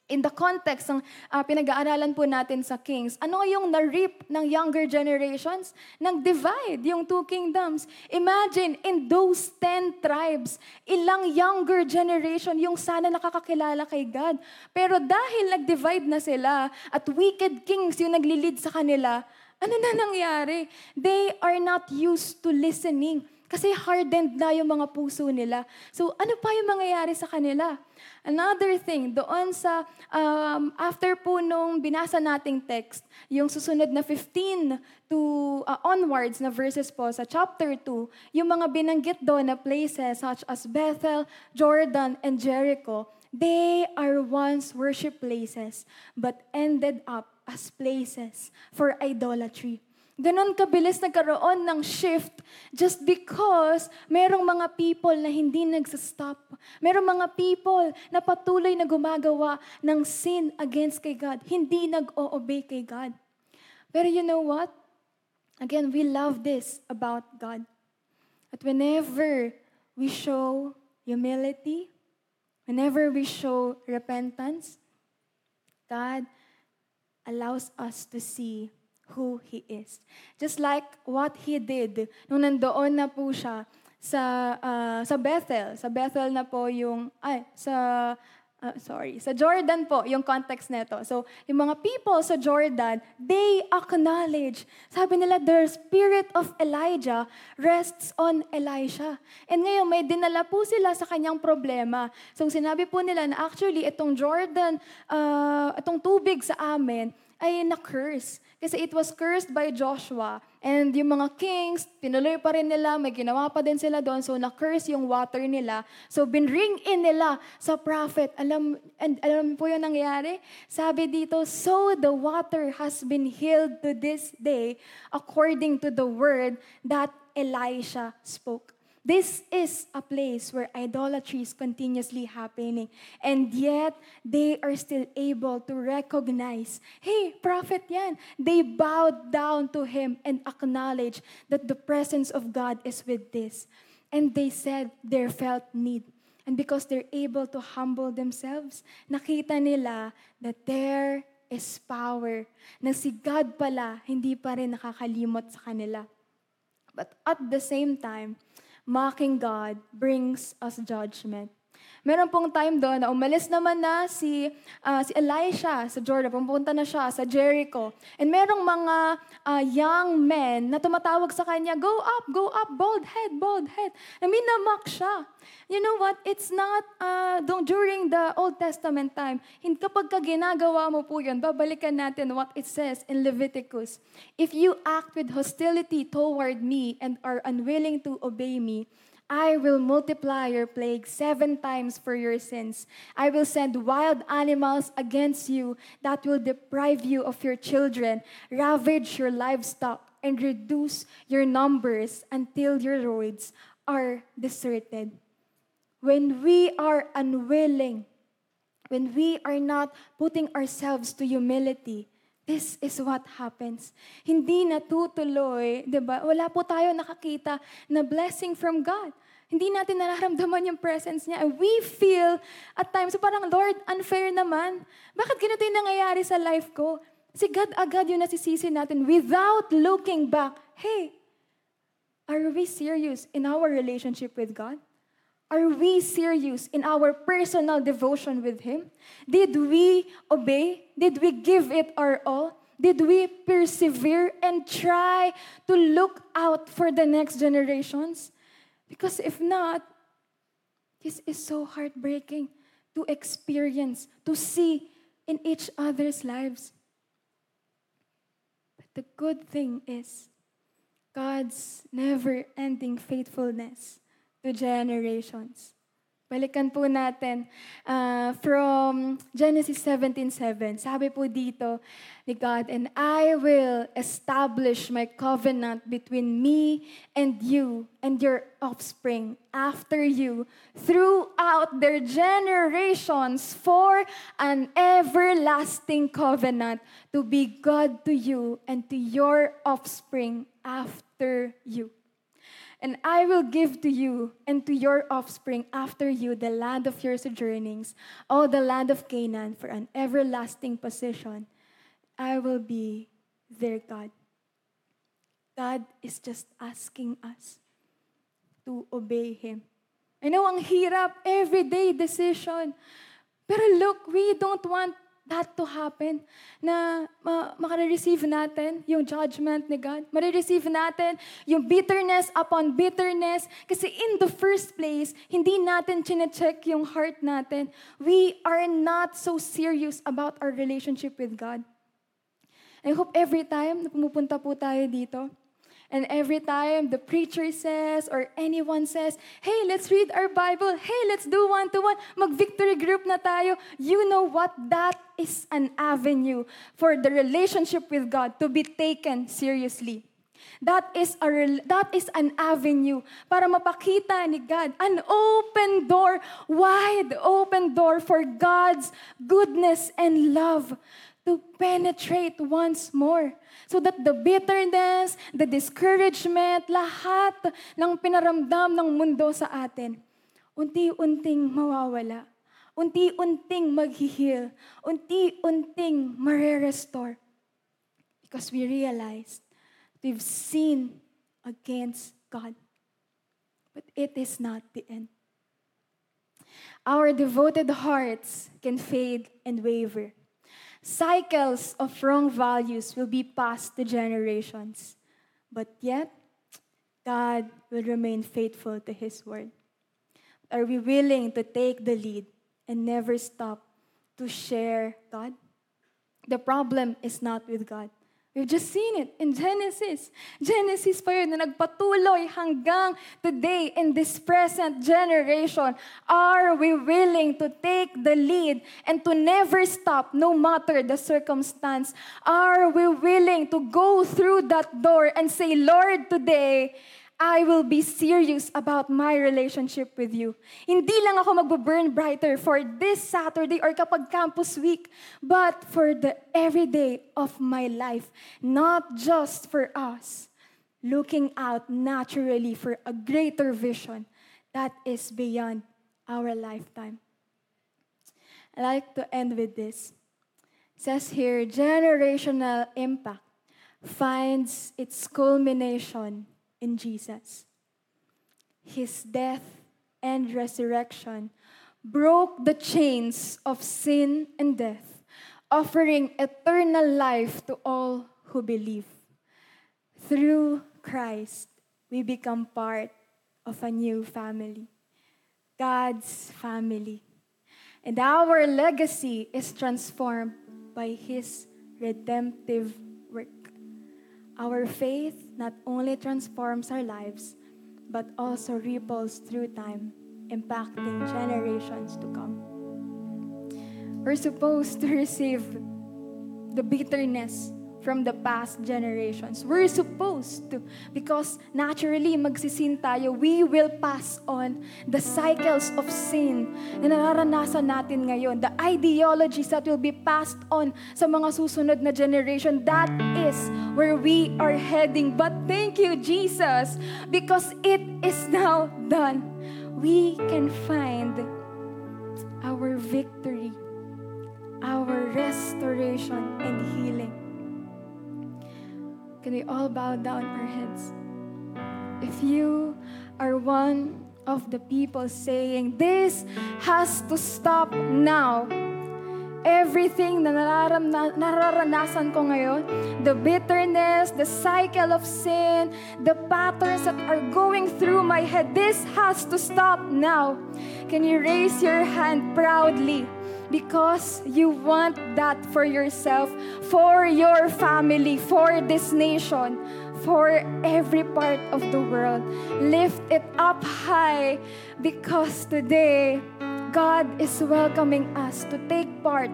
in the context ng uh, pinag-aaralan po natin sa Kings, ano yung na-reap ng younger generations? Nang divide yung two kingdoms. Imagine, in those ten tribes, ilang younger generation yung sana nakakakilala kay God. Pero dahil nag-divide na sila at wicked kings yung naglilid sa kanila, ano na nangyari? They are not used to listening. Kasi hardened na yung mga puso nila. So ano pa yung mangyayari sa kanila? Another thing, doon sa, um, after po nung binasa nating text, yung susunod na 15 to uh, onwards na verses po sa chapter 2, yung mga binanggit doon na places such as Bethel, Jordan, and Jericho, they are once worship places, but ended up as places for idolatry. Ganon kabilis nagkaroon ng shift just because merong mga people na hindi nagsastop. Merong mga people na patuloy na gumagawa ng sin against kay God. Hindi nag-o-obey kay God. Pero you know what? Again, we love this about God. That whenever we show humility, whenever we show repentance, God allows us to see who He is. Just like what He did nung nandoon na po siya sa, uh, sa Bethel. Sa Bethel na po yung, ay, sa, uh, sorry, sa Jordan po, yung context nito. So, yung mga people sa Jordan, they acknowledge, sabi nila, the spirit of Elijah rests on Elisha. And ngayon, may dinala po sila sa kanyang problema. So, sinabi po nila na actually, itong Jordan, uh, itong tubig sa amin, ay na-curse. Kasi it was cursed by Joshua. And yung mga kings, tinuloy pa rin nila, may ginawa pa din sila doon. So na-curse yung water nila. So binring in nila sa prophet. Alam, and alam po yung nangyari? Sabi dito, so the water has been healed to this day according to the word that Elisha spoke. This is a place where idolatry is continuously happening. And yet, they are still able to recognize, hey, prophet yan. They bowed down to him and acknowledged that the presence of God is with this. And they said their felt need. And because they're able to humble themselves, nakita nila that there is power. Na si God pala, hindi pa rin nakakalimot sa kanila. But at the same time, mocking God brings us judgment. Meron pong time doon na umalis naman na si, uh, si Elisha sa Jordan, pumunta na siya sa Jericho. And merong mga uh, young men na tumatawag sa kanya, go up, go up, bald head, bald head. Na minamak siya. You know what? It's not uh, during the Old Testament time. Kapag ka ginagawa mo po yun, babalikan natin what it says in Leviticus. If you act with hostility toward me and are unwilling to obey me, I will multiply your plague seven times for your sins. I will send wild animals against you that will deprive you of your children, ravage your livestock, and reduce your numbers until your roads are deserted. When we are unwilling, when we are not putting ourselves to humility, This is what happens. Hindi natutuloy, 'di ba? Wala po tayo nakakita na blessing from God. Hindi natin nararamdaman yung presence niya. We feel at times, parang, Lord, unfair naman. Bakit ganito yung nangyayari sa life ko? Si God agad yung nasisisi natin without looking back. Hey, are we serious in our relationship with God? Are we serious in our personal devotion with Him? Did we obey? Did we give it our all? Did we persevere and try to look out for the next generations? Because if not, this is so heartbreaking to experience, to see in each other's lives. But the good thing is God's never ending faithfulness to generations. Balikan po natin uh, from Genesis 17.7. Sabi po dito ni God, And I will establish my covenant between me and you and your offspring after you throughout their generations for an everlasting covenant to be God to you and to your offspring after you. And I will give to you and to your offspring after you the land of your sojournings, all the land of Canaan, for an everlasting possession. I will be their God. God is just asking us to obey Him. I know ang hirap, everyday decision. Pero look, we don't want that to happen, na ma- makare-receive natin yung judgment ni God. Mare-receive natin yung bitterness upon bitterness. Kasi in the first place, hindi natin chine-check yung heart natin. We are not so serious about our relationship with God. I hope every time na pumupunta po tayo dito, And every time the preacher says or anyone says, hey, let's read our Bible. Hey, let's do one-to-one. Mag-victory group na tayo. You know what? That is an avenue for the relationship with God to be taken seriously. That is, a, that is an avenue para mapakita ni God. An open door, wide open door for God's goodness and love to penetrate once more. So that the bitterness, the discouragement, lahat ng pinaramdam ng mundo sa atin, unti-unting mawawala. Unti-unting maghihil. Unti-unting mare-restore. Because we realized we've sinned against God. But it is not the end. Our devoted hearts can fade and waver. Cycles of wrong values will be passed to generations. But yet, God will remain faithful to His word. Are we willing to take the lead and never stop to share God? The problem is not with God. We've just seen it in Genesis. Genesis pa yun na nagpatuloy hanggang today in this present generation. Are we willing to take the lead and to never stop no matter the circumstance? Are we willing to go through that door and say, Lord, today, I will be serious about my relationship with you. Hindi lang ako magbo-burn brighter for this Saturday or kapag campus week, but for the everyday of my life. Not just for us. Looking out naturally for a greater vision that is beyond our lifetime. I like to end with this. It says here, generational impact finds its culmination in Jesus. His death and resurrection broke the chains of sin and death, offering eternal life to all who believe. Through Christ, we become part of a new family, God's family. And our legacy is transformed by His redemptive. Our faith not only transforms our lives, but also ripples through time, impacting generations to come. We're supposed to receive the bitterness from the past generations. We're supposed to because naturally magsisin tayo, we will pass on the cycles of sin na nararanasan natin ngayon. The ideologies that will be passed on sa mga susunod na generation. That is where we are heading. But thank you, Jesus, because it is now done. We can find our victory, our restoration and healing. Can we all bow down our heads? If you are one of the people saying, This has to stop now. Everything na nararam, nararanasan ko ngayon, the bitterness, the cycle of sin, the patterns that are going through my head, this has to stop now. Can you raise your hand proudly? Because you want that for yourself, for your family, for this nation, for every part of the world. Lift it up high because today God is welcoming us to take part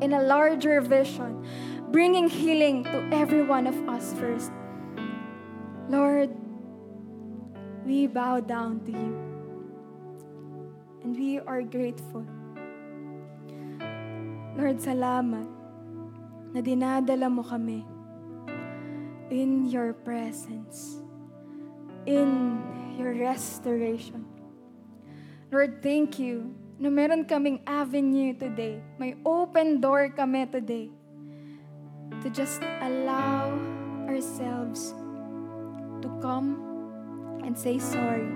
in a larger vision, bringing healing to every one of us first. Lord, we bow down to you and we are grateful. Lord, salamat na dinadala mo kami in your presence, in your restoration. Lord, thank you na meron kaming avenue today. May open door kami today to just allow ourselves to come and say sorry.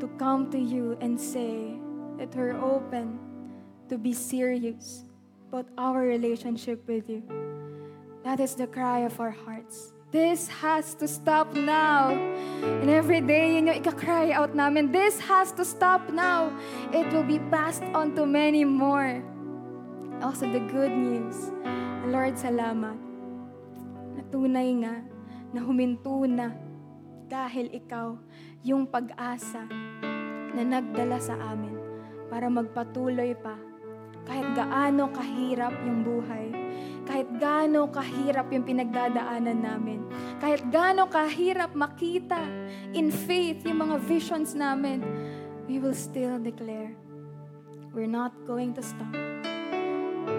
To come to you and say that we're open to be serious about our relationship with you. That is the cry of our hearts. This has to stop now. And every day, yun yung ika-cry out namin, this has to stop now. It will be passed on to many more. Also, the good news. Lord, salamat. Natunay nga na huminto na dahil ikaw yung pag-asa na nagdala sa amin para magpatuloy pa kahit gaano kahirap yung buhay, kahit gaano kahirap yung pinagdadaanan namin, kahit gaano kahirap makita in faith yung mga visions namin, we will still declare, we're not going to stop.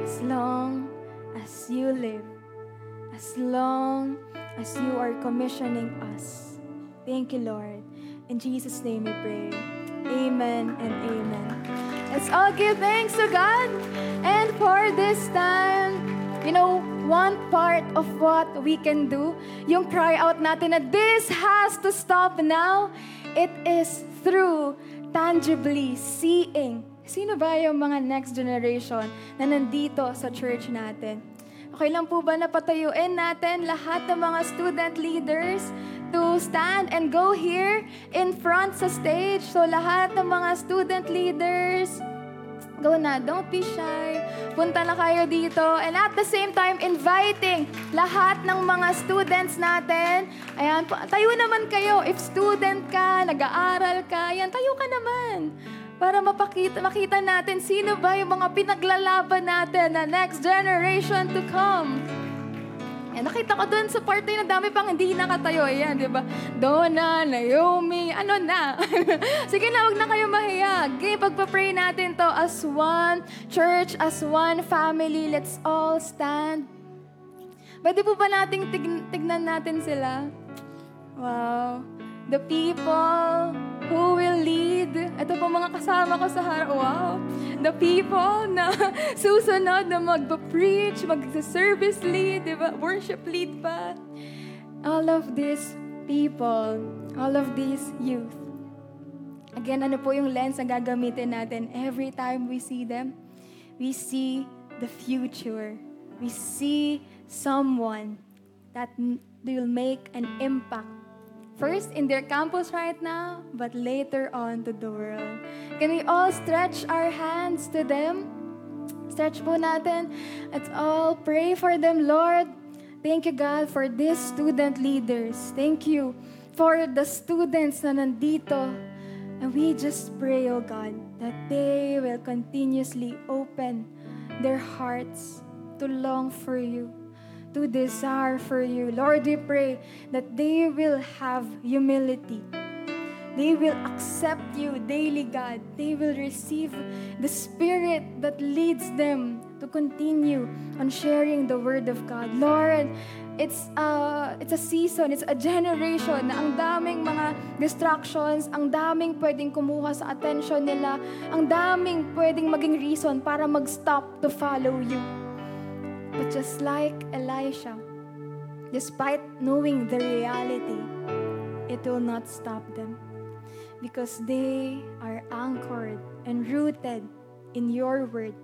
As long as you live, as long as you are commissioning us. Thank you, Lord. In Jesus' name we pray. Amen and amen. Let's all give thanks to God. And for this time, you know, one part of what we can do, yung cry out natin na this has to stop now, it is through tangibly seeing. Sino ba yung mga next generation na nandito sa church natin? Okay lang po ba na patayuin natin lahat ng mga student leaders to stand and go here in front sa stage. So lahat ng mga student leaders, Go na, don't be shy. Punta na kayo dito. And at the same time, inviting lahat ng mga students natin. Ayan, tayo naman kayo. If student ka, nag-aaral ka, ayan, tayo ka naman. Para mapakita, makita natin sino ba yung mga pinaglalaban natin na next generation to come. Eh, nakita ko doon sa party na dami pang hindi nakatayo. Ayan, di ba? Donna, Naomi, ano na. Sige na, huwag na kayo mahiya. Okay, pagpa-pray natin to as one church, as one family. Let's all stand. Pwede po ba nating tig- tignan natin sila? Wow. The people who will lead. Ito po mga kasama ko sa harap. Wow. The people na susunod na magpa-preach, mag-service lead, di ba? Worship lead pa. All of these people, all of these youth. Again, ano po yung lens na gagamitin natin every time we see them? We see the future. We see someone that will make an impact First in their campus right now, but later on to the world. Can we all stretch our hands to them? Stretch po natin. Let's all pray for them, Lord. Thank you, God, for these student leaders. Thank you for the students na nandito. And we just pray, oh God, that they will continuously open their hearts to long for you to desire for you. Lord, we pray that they will have humility. They will accept you daily, God. They will receive the Spirit that leads them to continue on sharing the Word of God. Lord, it's a, it's a season, it's a generation na ang daming mga distractions, ang daming pwedeng kumuha sa attention nila, ang daming pwedeng maging reason para mag-stop to follow you. But just like Elisha, despite knowing the reality, it will not stop them because they are anchored and rooted in your word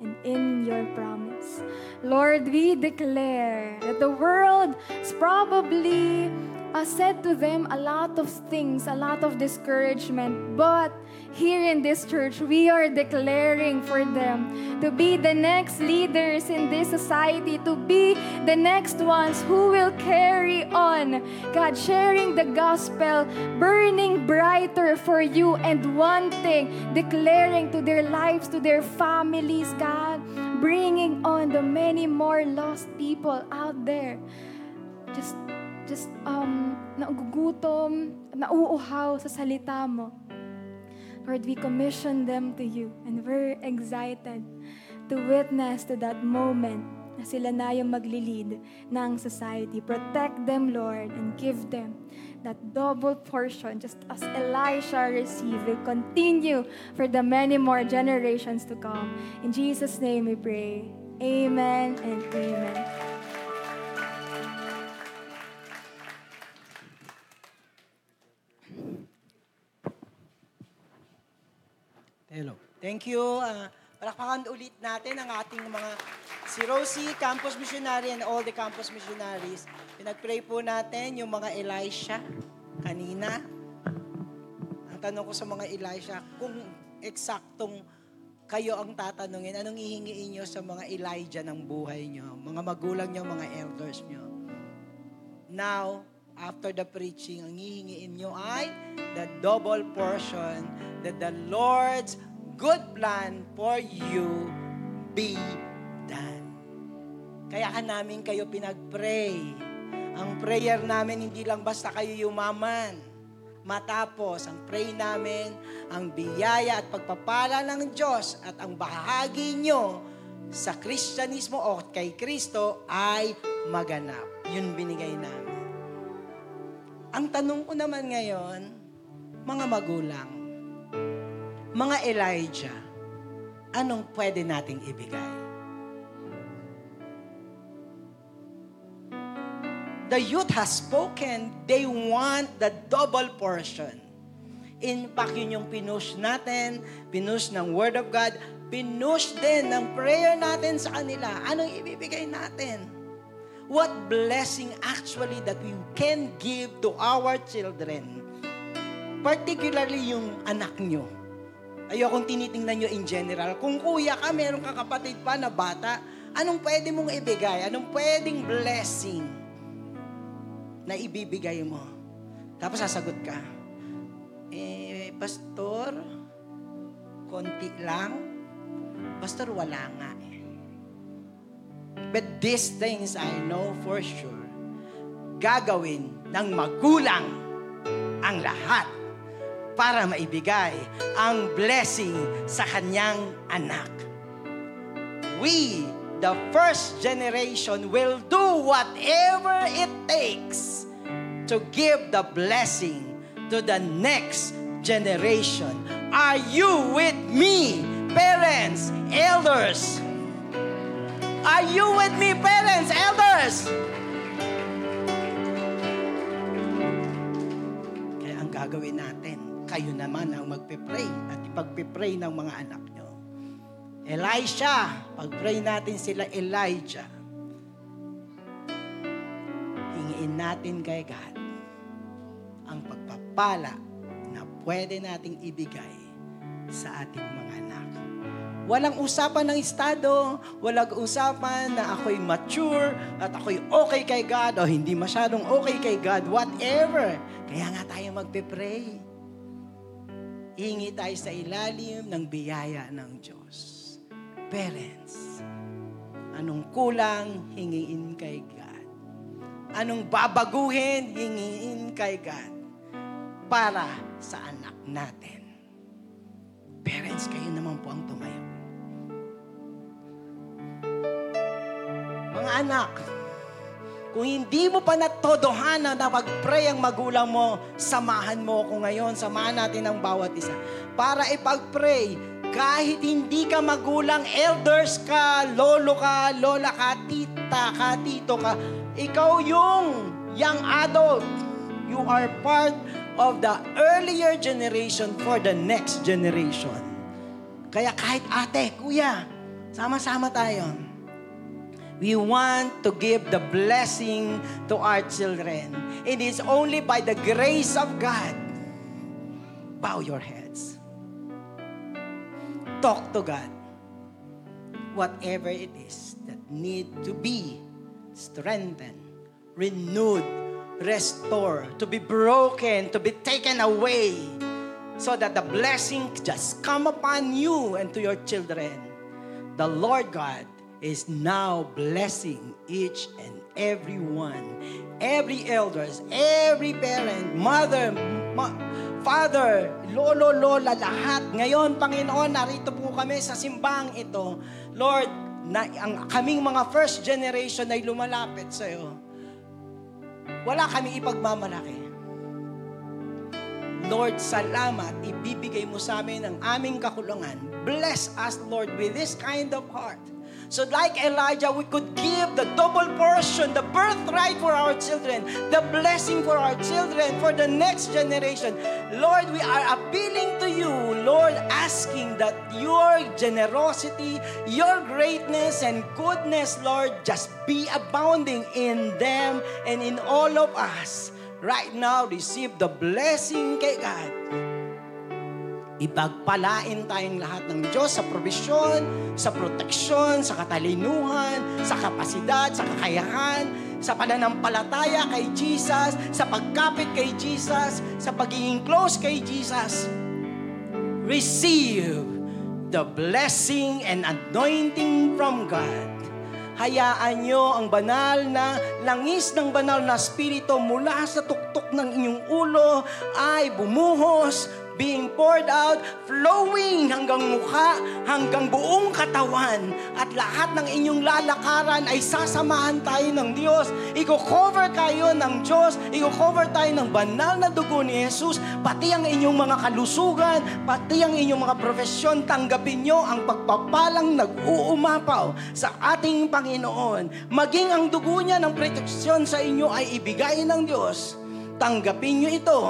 and in your promise. Lord, we declare that the world is probably uh, said to them a lot of things, a lot of discouragement, but here in this church, we are declaring for them to be the next leaders in this society, to be the next ones who will carry on, God, sharing the gospel, burning brighter for you, and one thing, declaring to their lives, to their families, God, bringing on the many more lost people out there. Just, just, um, naugugutom, nauuhaw sa salita mo. Lord, we commission them to you and we're excited to witness to that moment na sila na yung maglilid ng society. Protect them, Lord, and give them that double portion, just as Elisha received, will continue for the many more generations to come. In Jesus' name we pray. Amen and amen. Hello. Thank you. Uh, palakpakan ulit natin ang ating mga si Rosie, campus missionary and all the campus missionaries. Pinag-pray po natin yung mga Elisha kanina. Ang tanong ko sa mga Elisha, kung eksaktong kayo ang tatanungin, anong ihingiin nyo sa mga Elijah ng buhay nyo, mga magulang nyo, mga elders nyo. Now, after the preaching, ang hihingiin nyo ay the double portion that the Lord's good plan for you be done. Kaya ka namin kayo pinag-pray. Ang prayer namin hindi lang basta kayo yumaman. Matapos, ang pray namin, ang biyaya at pagpapala ng Diyos at ang bahagi nyo sa Kristyanismo o kay Kristo ay maganap. Yun binigay namin. Ang tanong ko naman ngayon, mga magulang, mga Elijah, anong pwede nating ibigay? The youth has spoken, they want the double portion. In fact, yun yung pinush natin, pinush ng Word of God, pinush din ng prayer natin sa kanila. Anong ibibigay natin? What blessing actually that we can give to our children particularly yung anak nyo. Ayokong tinitingnan nyo in general. Kung kuya ka, meron ka kapatid pa na bata, anong pwede mong ibigay? Anong pwedeng blessing na ibibigay mo? Tapos sasagot ka, eh, pastor, konti lang. Pastor, wala nga. But these things I know for sure, gagawin ng magulang ang lahat para maibigay ang blessing sa kanyang anak. We, the first generation, will do whatever it takes to give the blessing to the next generation. Are you with me, parents, elders? Are you with me, parents, elders? Kaya ang gagawin natin, kayo naman ang magpe-pray at ipagpe-pray ng mga anak nyo. Elisha, pag-pray natin sila Elijah. Hingiin natin kay God ang pagpapala na pwede nating ibigay sa ating mga. Walang usapan ng estado, walang usapan na ako'y mature at ako'y okay kay God o hindi masyadong okay kay God, whatever. Kaya nga tayo magpe-pray. Hingi tayo sa ilalim ng biyaya ng Diyos. Parents, anong kulang, hingiin kay God. Anong babaguhin, hingiin kay God para sa anak natin. Parents, kayo naman po ang tumayo. Mga anak, kung hindi mo pa natodohanan na pag-pray ang magulang mo, samahan mo ako ngayon, samahan natin ang bawat isa. Para ipag-pray, kahit hindi ka magulang, elders ka, lolo ka, lola ka, tita ka, tito ka, ikaw yung young adult. You are part of the earlier generation for the next generation. Kaya kahit ate, kuya, sama-sama tayo. We want to give the blessing to our children. It is only by the grace of God. Bow your heads. Talk to God. Whatever it is that need to be strengthened, renewed, restored, to be broken, to be taken away, so that the blessing just come upon you and to your children. The Lord God is now blessing each and every one, every elders, every parent, mother, ma- father, lolo, lola, lahat. Ngayon, Panginoon, narito po kami sa simbang ito. Lord, na, ang kaming mga first generation ay lumalapit sa iyo. Wala kami ipagmamalaki. Lord, salamat. Ibibigay mo sa amin ang aming kakulangan. Bless us, Lord, with this kind of heart. So like Elijah, we could give the double portion, the birthright for our children, the blessing for our children, for the next generation. Lord, we are appealing to you, Lord, asking that your generosity, your greatness and goodness, Lord, just be abounding in them and in all of us. Right now, receive the blessing kay God. Ipagpalain tayong lahat ng Diyos sa provisyon, sa proteksyon, sa katalinuhan, sa kapasidad, sa kakayahan, sa pananampalataya kay Jesus, sa pagkapit kay Jesus, sa pagiging close kay Jesus. Receive the blessing and anointing from God. Hayaan nyo ang banal na langis ng banal na spirito mula sa tuktok ng inyong ulo ay bumuhos, being poured out, flowing hanggang mukha, hanggang buong katawan. At lahat ng inyong lalakaran ay sasamahan tayo ng Diyos. Iko-cover kayo ng Diyos. Iko-cover tayo ng banal na dugo ni Jesus. Pati ang inyong mga kalusugan, pati ang inyong mga profesyon, tanggapin nyo ang pagpapalang nag-uumapaw sa ating Panginoon. Maging ang dugo niya ng proteksyon sa inyo ay ibigay ng Diyos. Tanggapin nyo ito.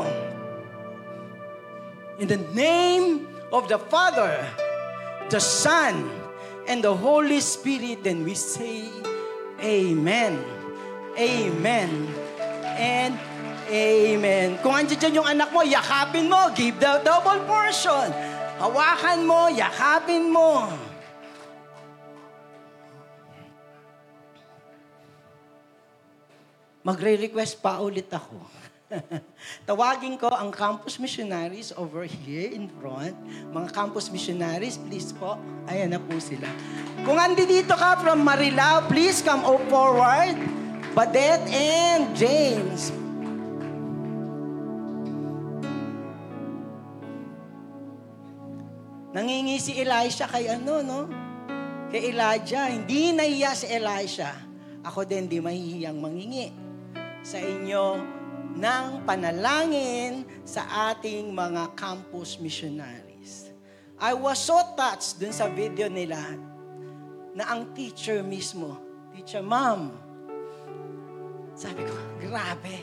In the name of the Father, the Son, and the Holy Spirit, then we say, Amen. Amen. And Amen. Kung andyan dyan yung anak mo, yakapin mo, give the double portion. Hawakan mo, yakapin mo. Magre-request pa ulit ako. Tawagin ko ang campus missionaries over here in front. Mga campus missionaries, please po. Ayan na po sila. Kung andi dito ka from Marilao, please come up forward. Badet and James. Nangingi si Elisha kay ano, no? Kay Elijah. Hindi nahiya si Elisha. Ako din di mahihiyang mangingi sa inyo ng panalangin sa ating mga campus missionaries. I was so touched dun sa video nila na ang teacher mismo, teacher ma'am, sabi ko, grabe.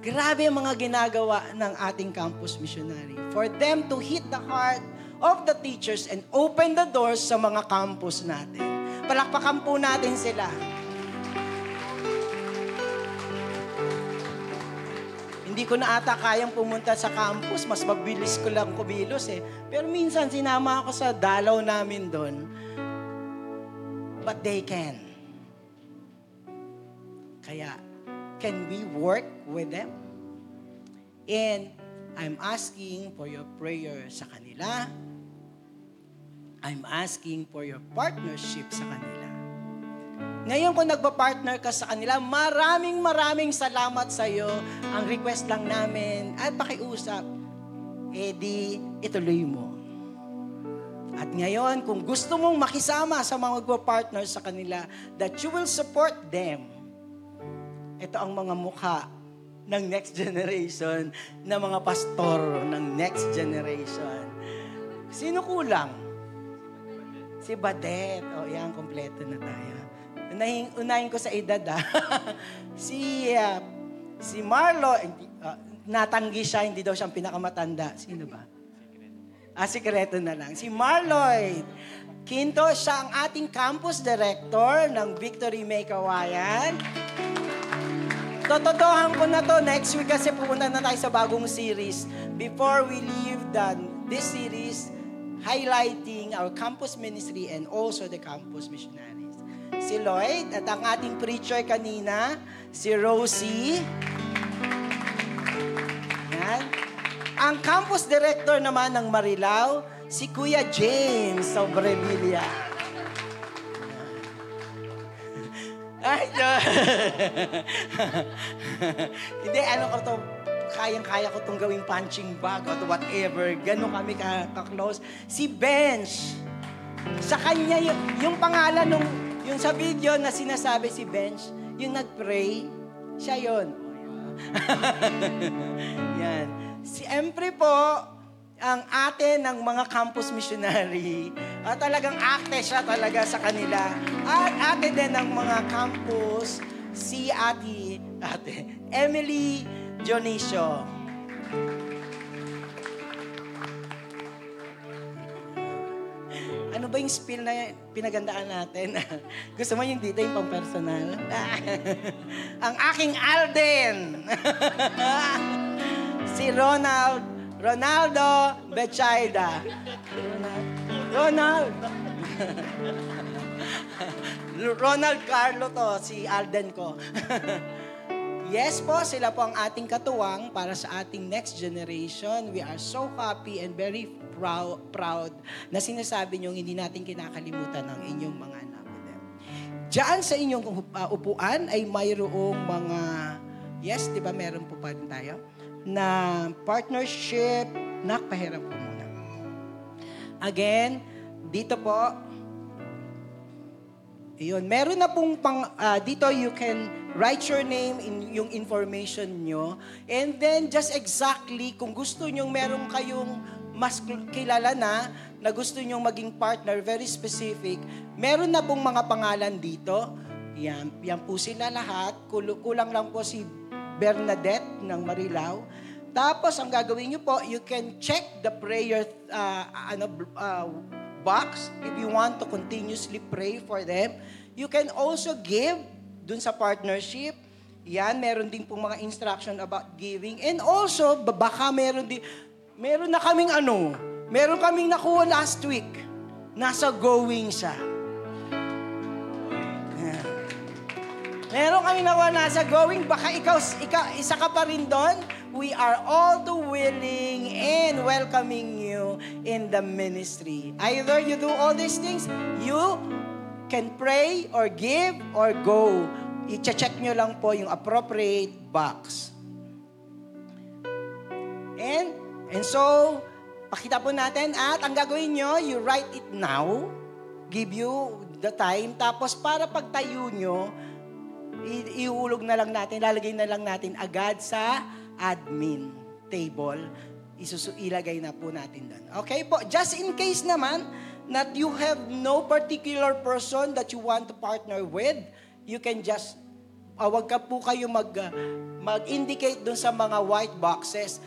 Grabe ang mga ginagawa ng ating campus missionary. For them to hit the heart of the teachers and open the doors sa mga campus natin. Palakpakan po natin sila. Hindi ko na ata kayang pumunta sa campus. Mas mabilis ko lang kumilos eh. Pero minsan sinama ako sa dalaw namin doon. But they can. Kaya, can we work with them? And I'm asking for your prayer sa kanila. I'm asking for your partnership sa kanila. Ngayon kung nagpa-partner ka sa kanila, maraming maraming salamat sa iyo. Ang request lang namin at pakiusap, eh di ituloy mo. At ngayon, kung gusto mong makisama sa mga magpa-partner sa kanila, that you will support them, ito ang mga mukha ng next generation, na mga pastor ng next generation. Sino kulang? Si Badet. O, yan, kompleto na tayo. Unahin, unahin ko sa edad, ah. si, uh, si Marlo, uh, natanggi siya, hindi daw siyang pinakamatanda. Sino ba? Ah, sikreto na lang. Si Marloyd. Quinto, siya ang ating campus director ng Victory May Kawayan. Tototohan ko na to. Next week kasi pupunta na tayo sa bagong series. Before we leave the, this series, highlighting our campus ministry and also the campus missionaries. Si Lloyd at ang ating preacher kanina, si Rosie. Yan. Ang campus director naman ng Marilao, si Kuya James Sobrevilla. Ay. Hindi, ano ko to, kayang-kaya ko tong gawing punching bag or whatever. Ganon kami ka-close. Si Bench. Sa kanya, yung, yung pangalan nung, yung sa video na sinasabi si Bench, yung nag-pray, siya yon. Yan. Siyempre po, ang ate ng mga campus missionary, at talagang ate siya talaga sa kanila. At ate din ng mga campus, si ate, ate, Emily Dionisio. Ba yung spill na pinagandaan natin? Gusto mo yung dito yung pang-personal? ang aking Alden! si Ronald Ronaldo Bechaida. Ronald. Ronald Carlo to, si Alden ko. yes po, sila po ang ating katuwang para sa ating next generation. We are so happy and very proud, proud na sinasabi nyo hindi natin kinakalimutan ang inyong mga anak. Diyan sa inyong uh, upuan ay mayroong mga, yes, di ba meron po pa rin tayo? na partnership, nakpahirap po muna. Again, dito po, yun, meron na pong pang, uh, dito you can write your name in yung information nyo. And then just exactly, kung gusto nyo meron kayong mas kilala na, na gusto nyo maging partner, very specific, meron na pong mga pangalan dito. Yan, yan po sila lahat. Kulang lang po si Bernadette ng Marilao. Tapos, ang gagawin nyo po, you can check the prayer uh, ano, uh, box if you want to continuously pray for them. You can also give dun sa partnership. Yan, meron din pong mga instruction about giving. And also, baka meron din, meron na kaming ano, Meron kaming nakuha last week. Nasa going siya. Meron kami nakuha nasa going. Baka ikaw, ikaw, isa ka pa rin doon. We are all too willing and welcoming you in the ministry. Either you do all these things, you can pray or give or go. I-check nyo lang po yung appropriate box. And, and so, pakita po natin at ang gagawin nyo, you write it now, give you the time, tapos para pagtayo nyo, i- ihulog na lang natin, lalagay na lang natin agad sa admin table. Isusu ilagay na po natin doon. Okay po, just in case naman that you have no particular person that you want to partner with, you can just, uh, wag ka po kayo mag, uh, mag-indicate doon sa mga white boxes,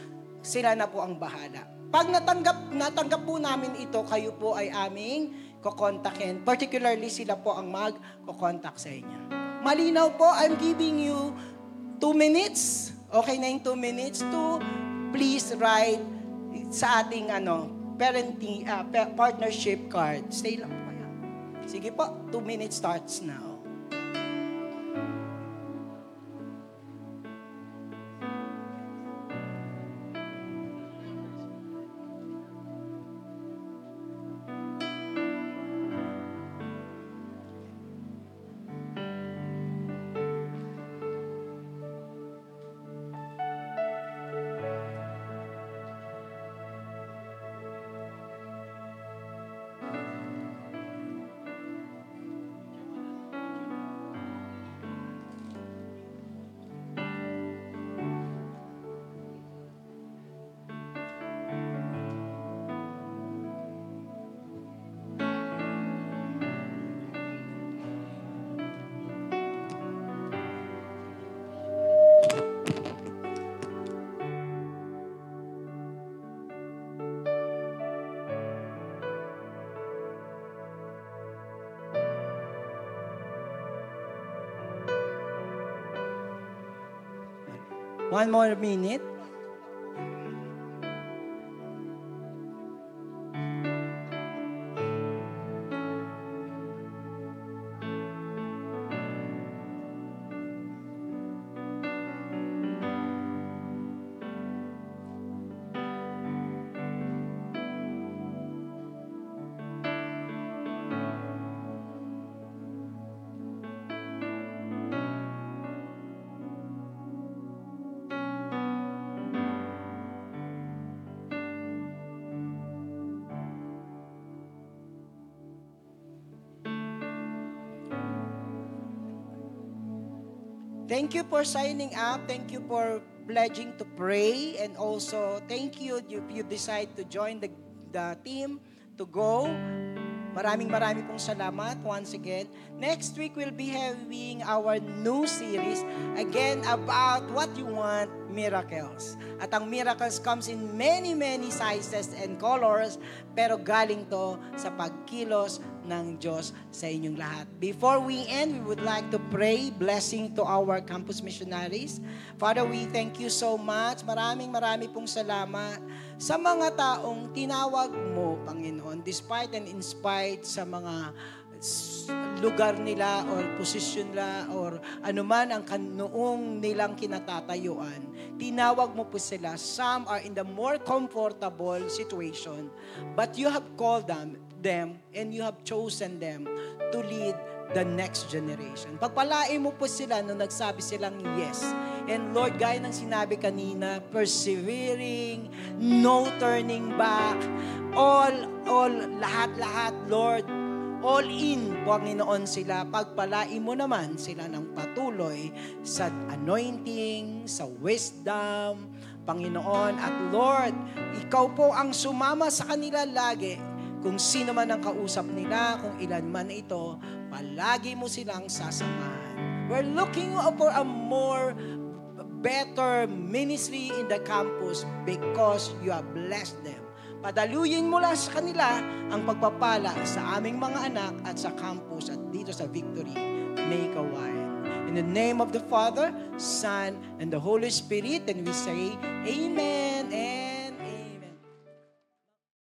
sila na po ang bahala. Pag natanggap, natanggap po namin ito, kayo po ay aming kukontakin. Particularly, sila po ang mag-kukontak sa inyo. Malinaw po, I'm giving you two minutes. Okay na yung two minutes to please write sa ating ano, parenting, uh, pa- partnership card. Stay lang po kayo. Sige po, two minutes starts now. One more minute. Thank you for signing up. Thank you for pledging to pray. And also, thank you if you decide to join the, the team to go. Maraming maraming pong salamat once again. Next week, we'll be having our new series again about what you want, miracles. At ang miracles comes in many, many sizes and colors, pero galing to sa pagkilos ng Diyos sa inyong lahat. Before we end, we would like to pray blessing to our campus missionaries. Father, we thank you so much. Maraming marami pong salamat sa mga taong tinawag mo, Panginoon, despite and in spite sa mga lugar nila or posisyon nila or anuman ang noong nilang kinatatayuan, tinawag mo po sila. Some are in the more comfortable situation, but you have called them, them and you have chosen them to lead the next generation. Pagpalain mo po sila nung nagsabi silang yes. And Lord, gaya ng sinabi kanina, persevering, no turning back, all, all, lahat-lahat, Lord, all in, Panginoon sila. Pagpalain mo naman sila ng patuloy sa anointing, sa wisdom, Panginoon. At Lord, Ikaw po ang sumama sa kanila lagi. Kung sino man ang kausap nila, kung ilan man ito, palagi mo silang sasamahan. We're looking for a more better ministry in the campus because you have blessed them. Padaluyin mo lang sa kanila ang pagpapala sa aming mga anak at sa campus at dito sa Victory, Make a Wine. In the name of the Father, Son, and the Holy Spirit, and we say, Amen and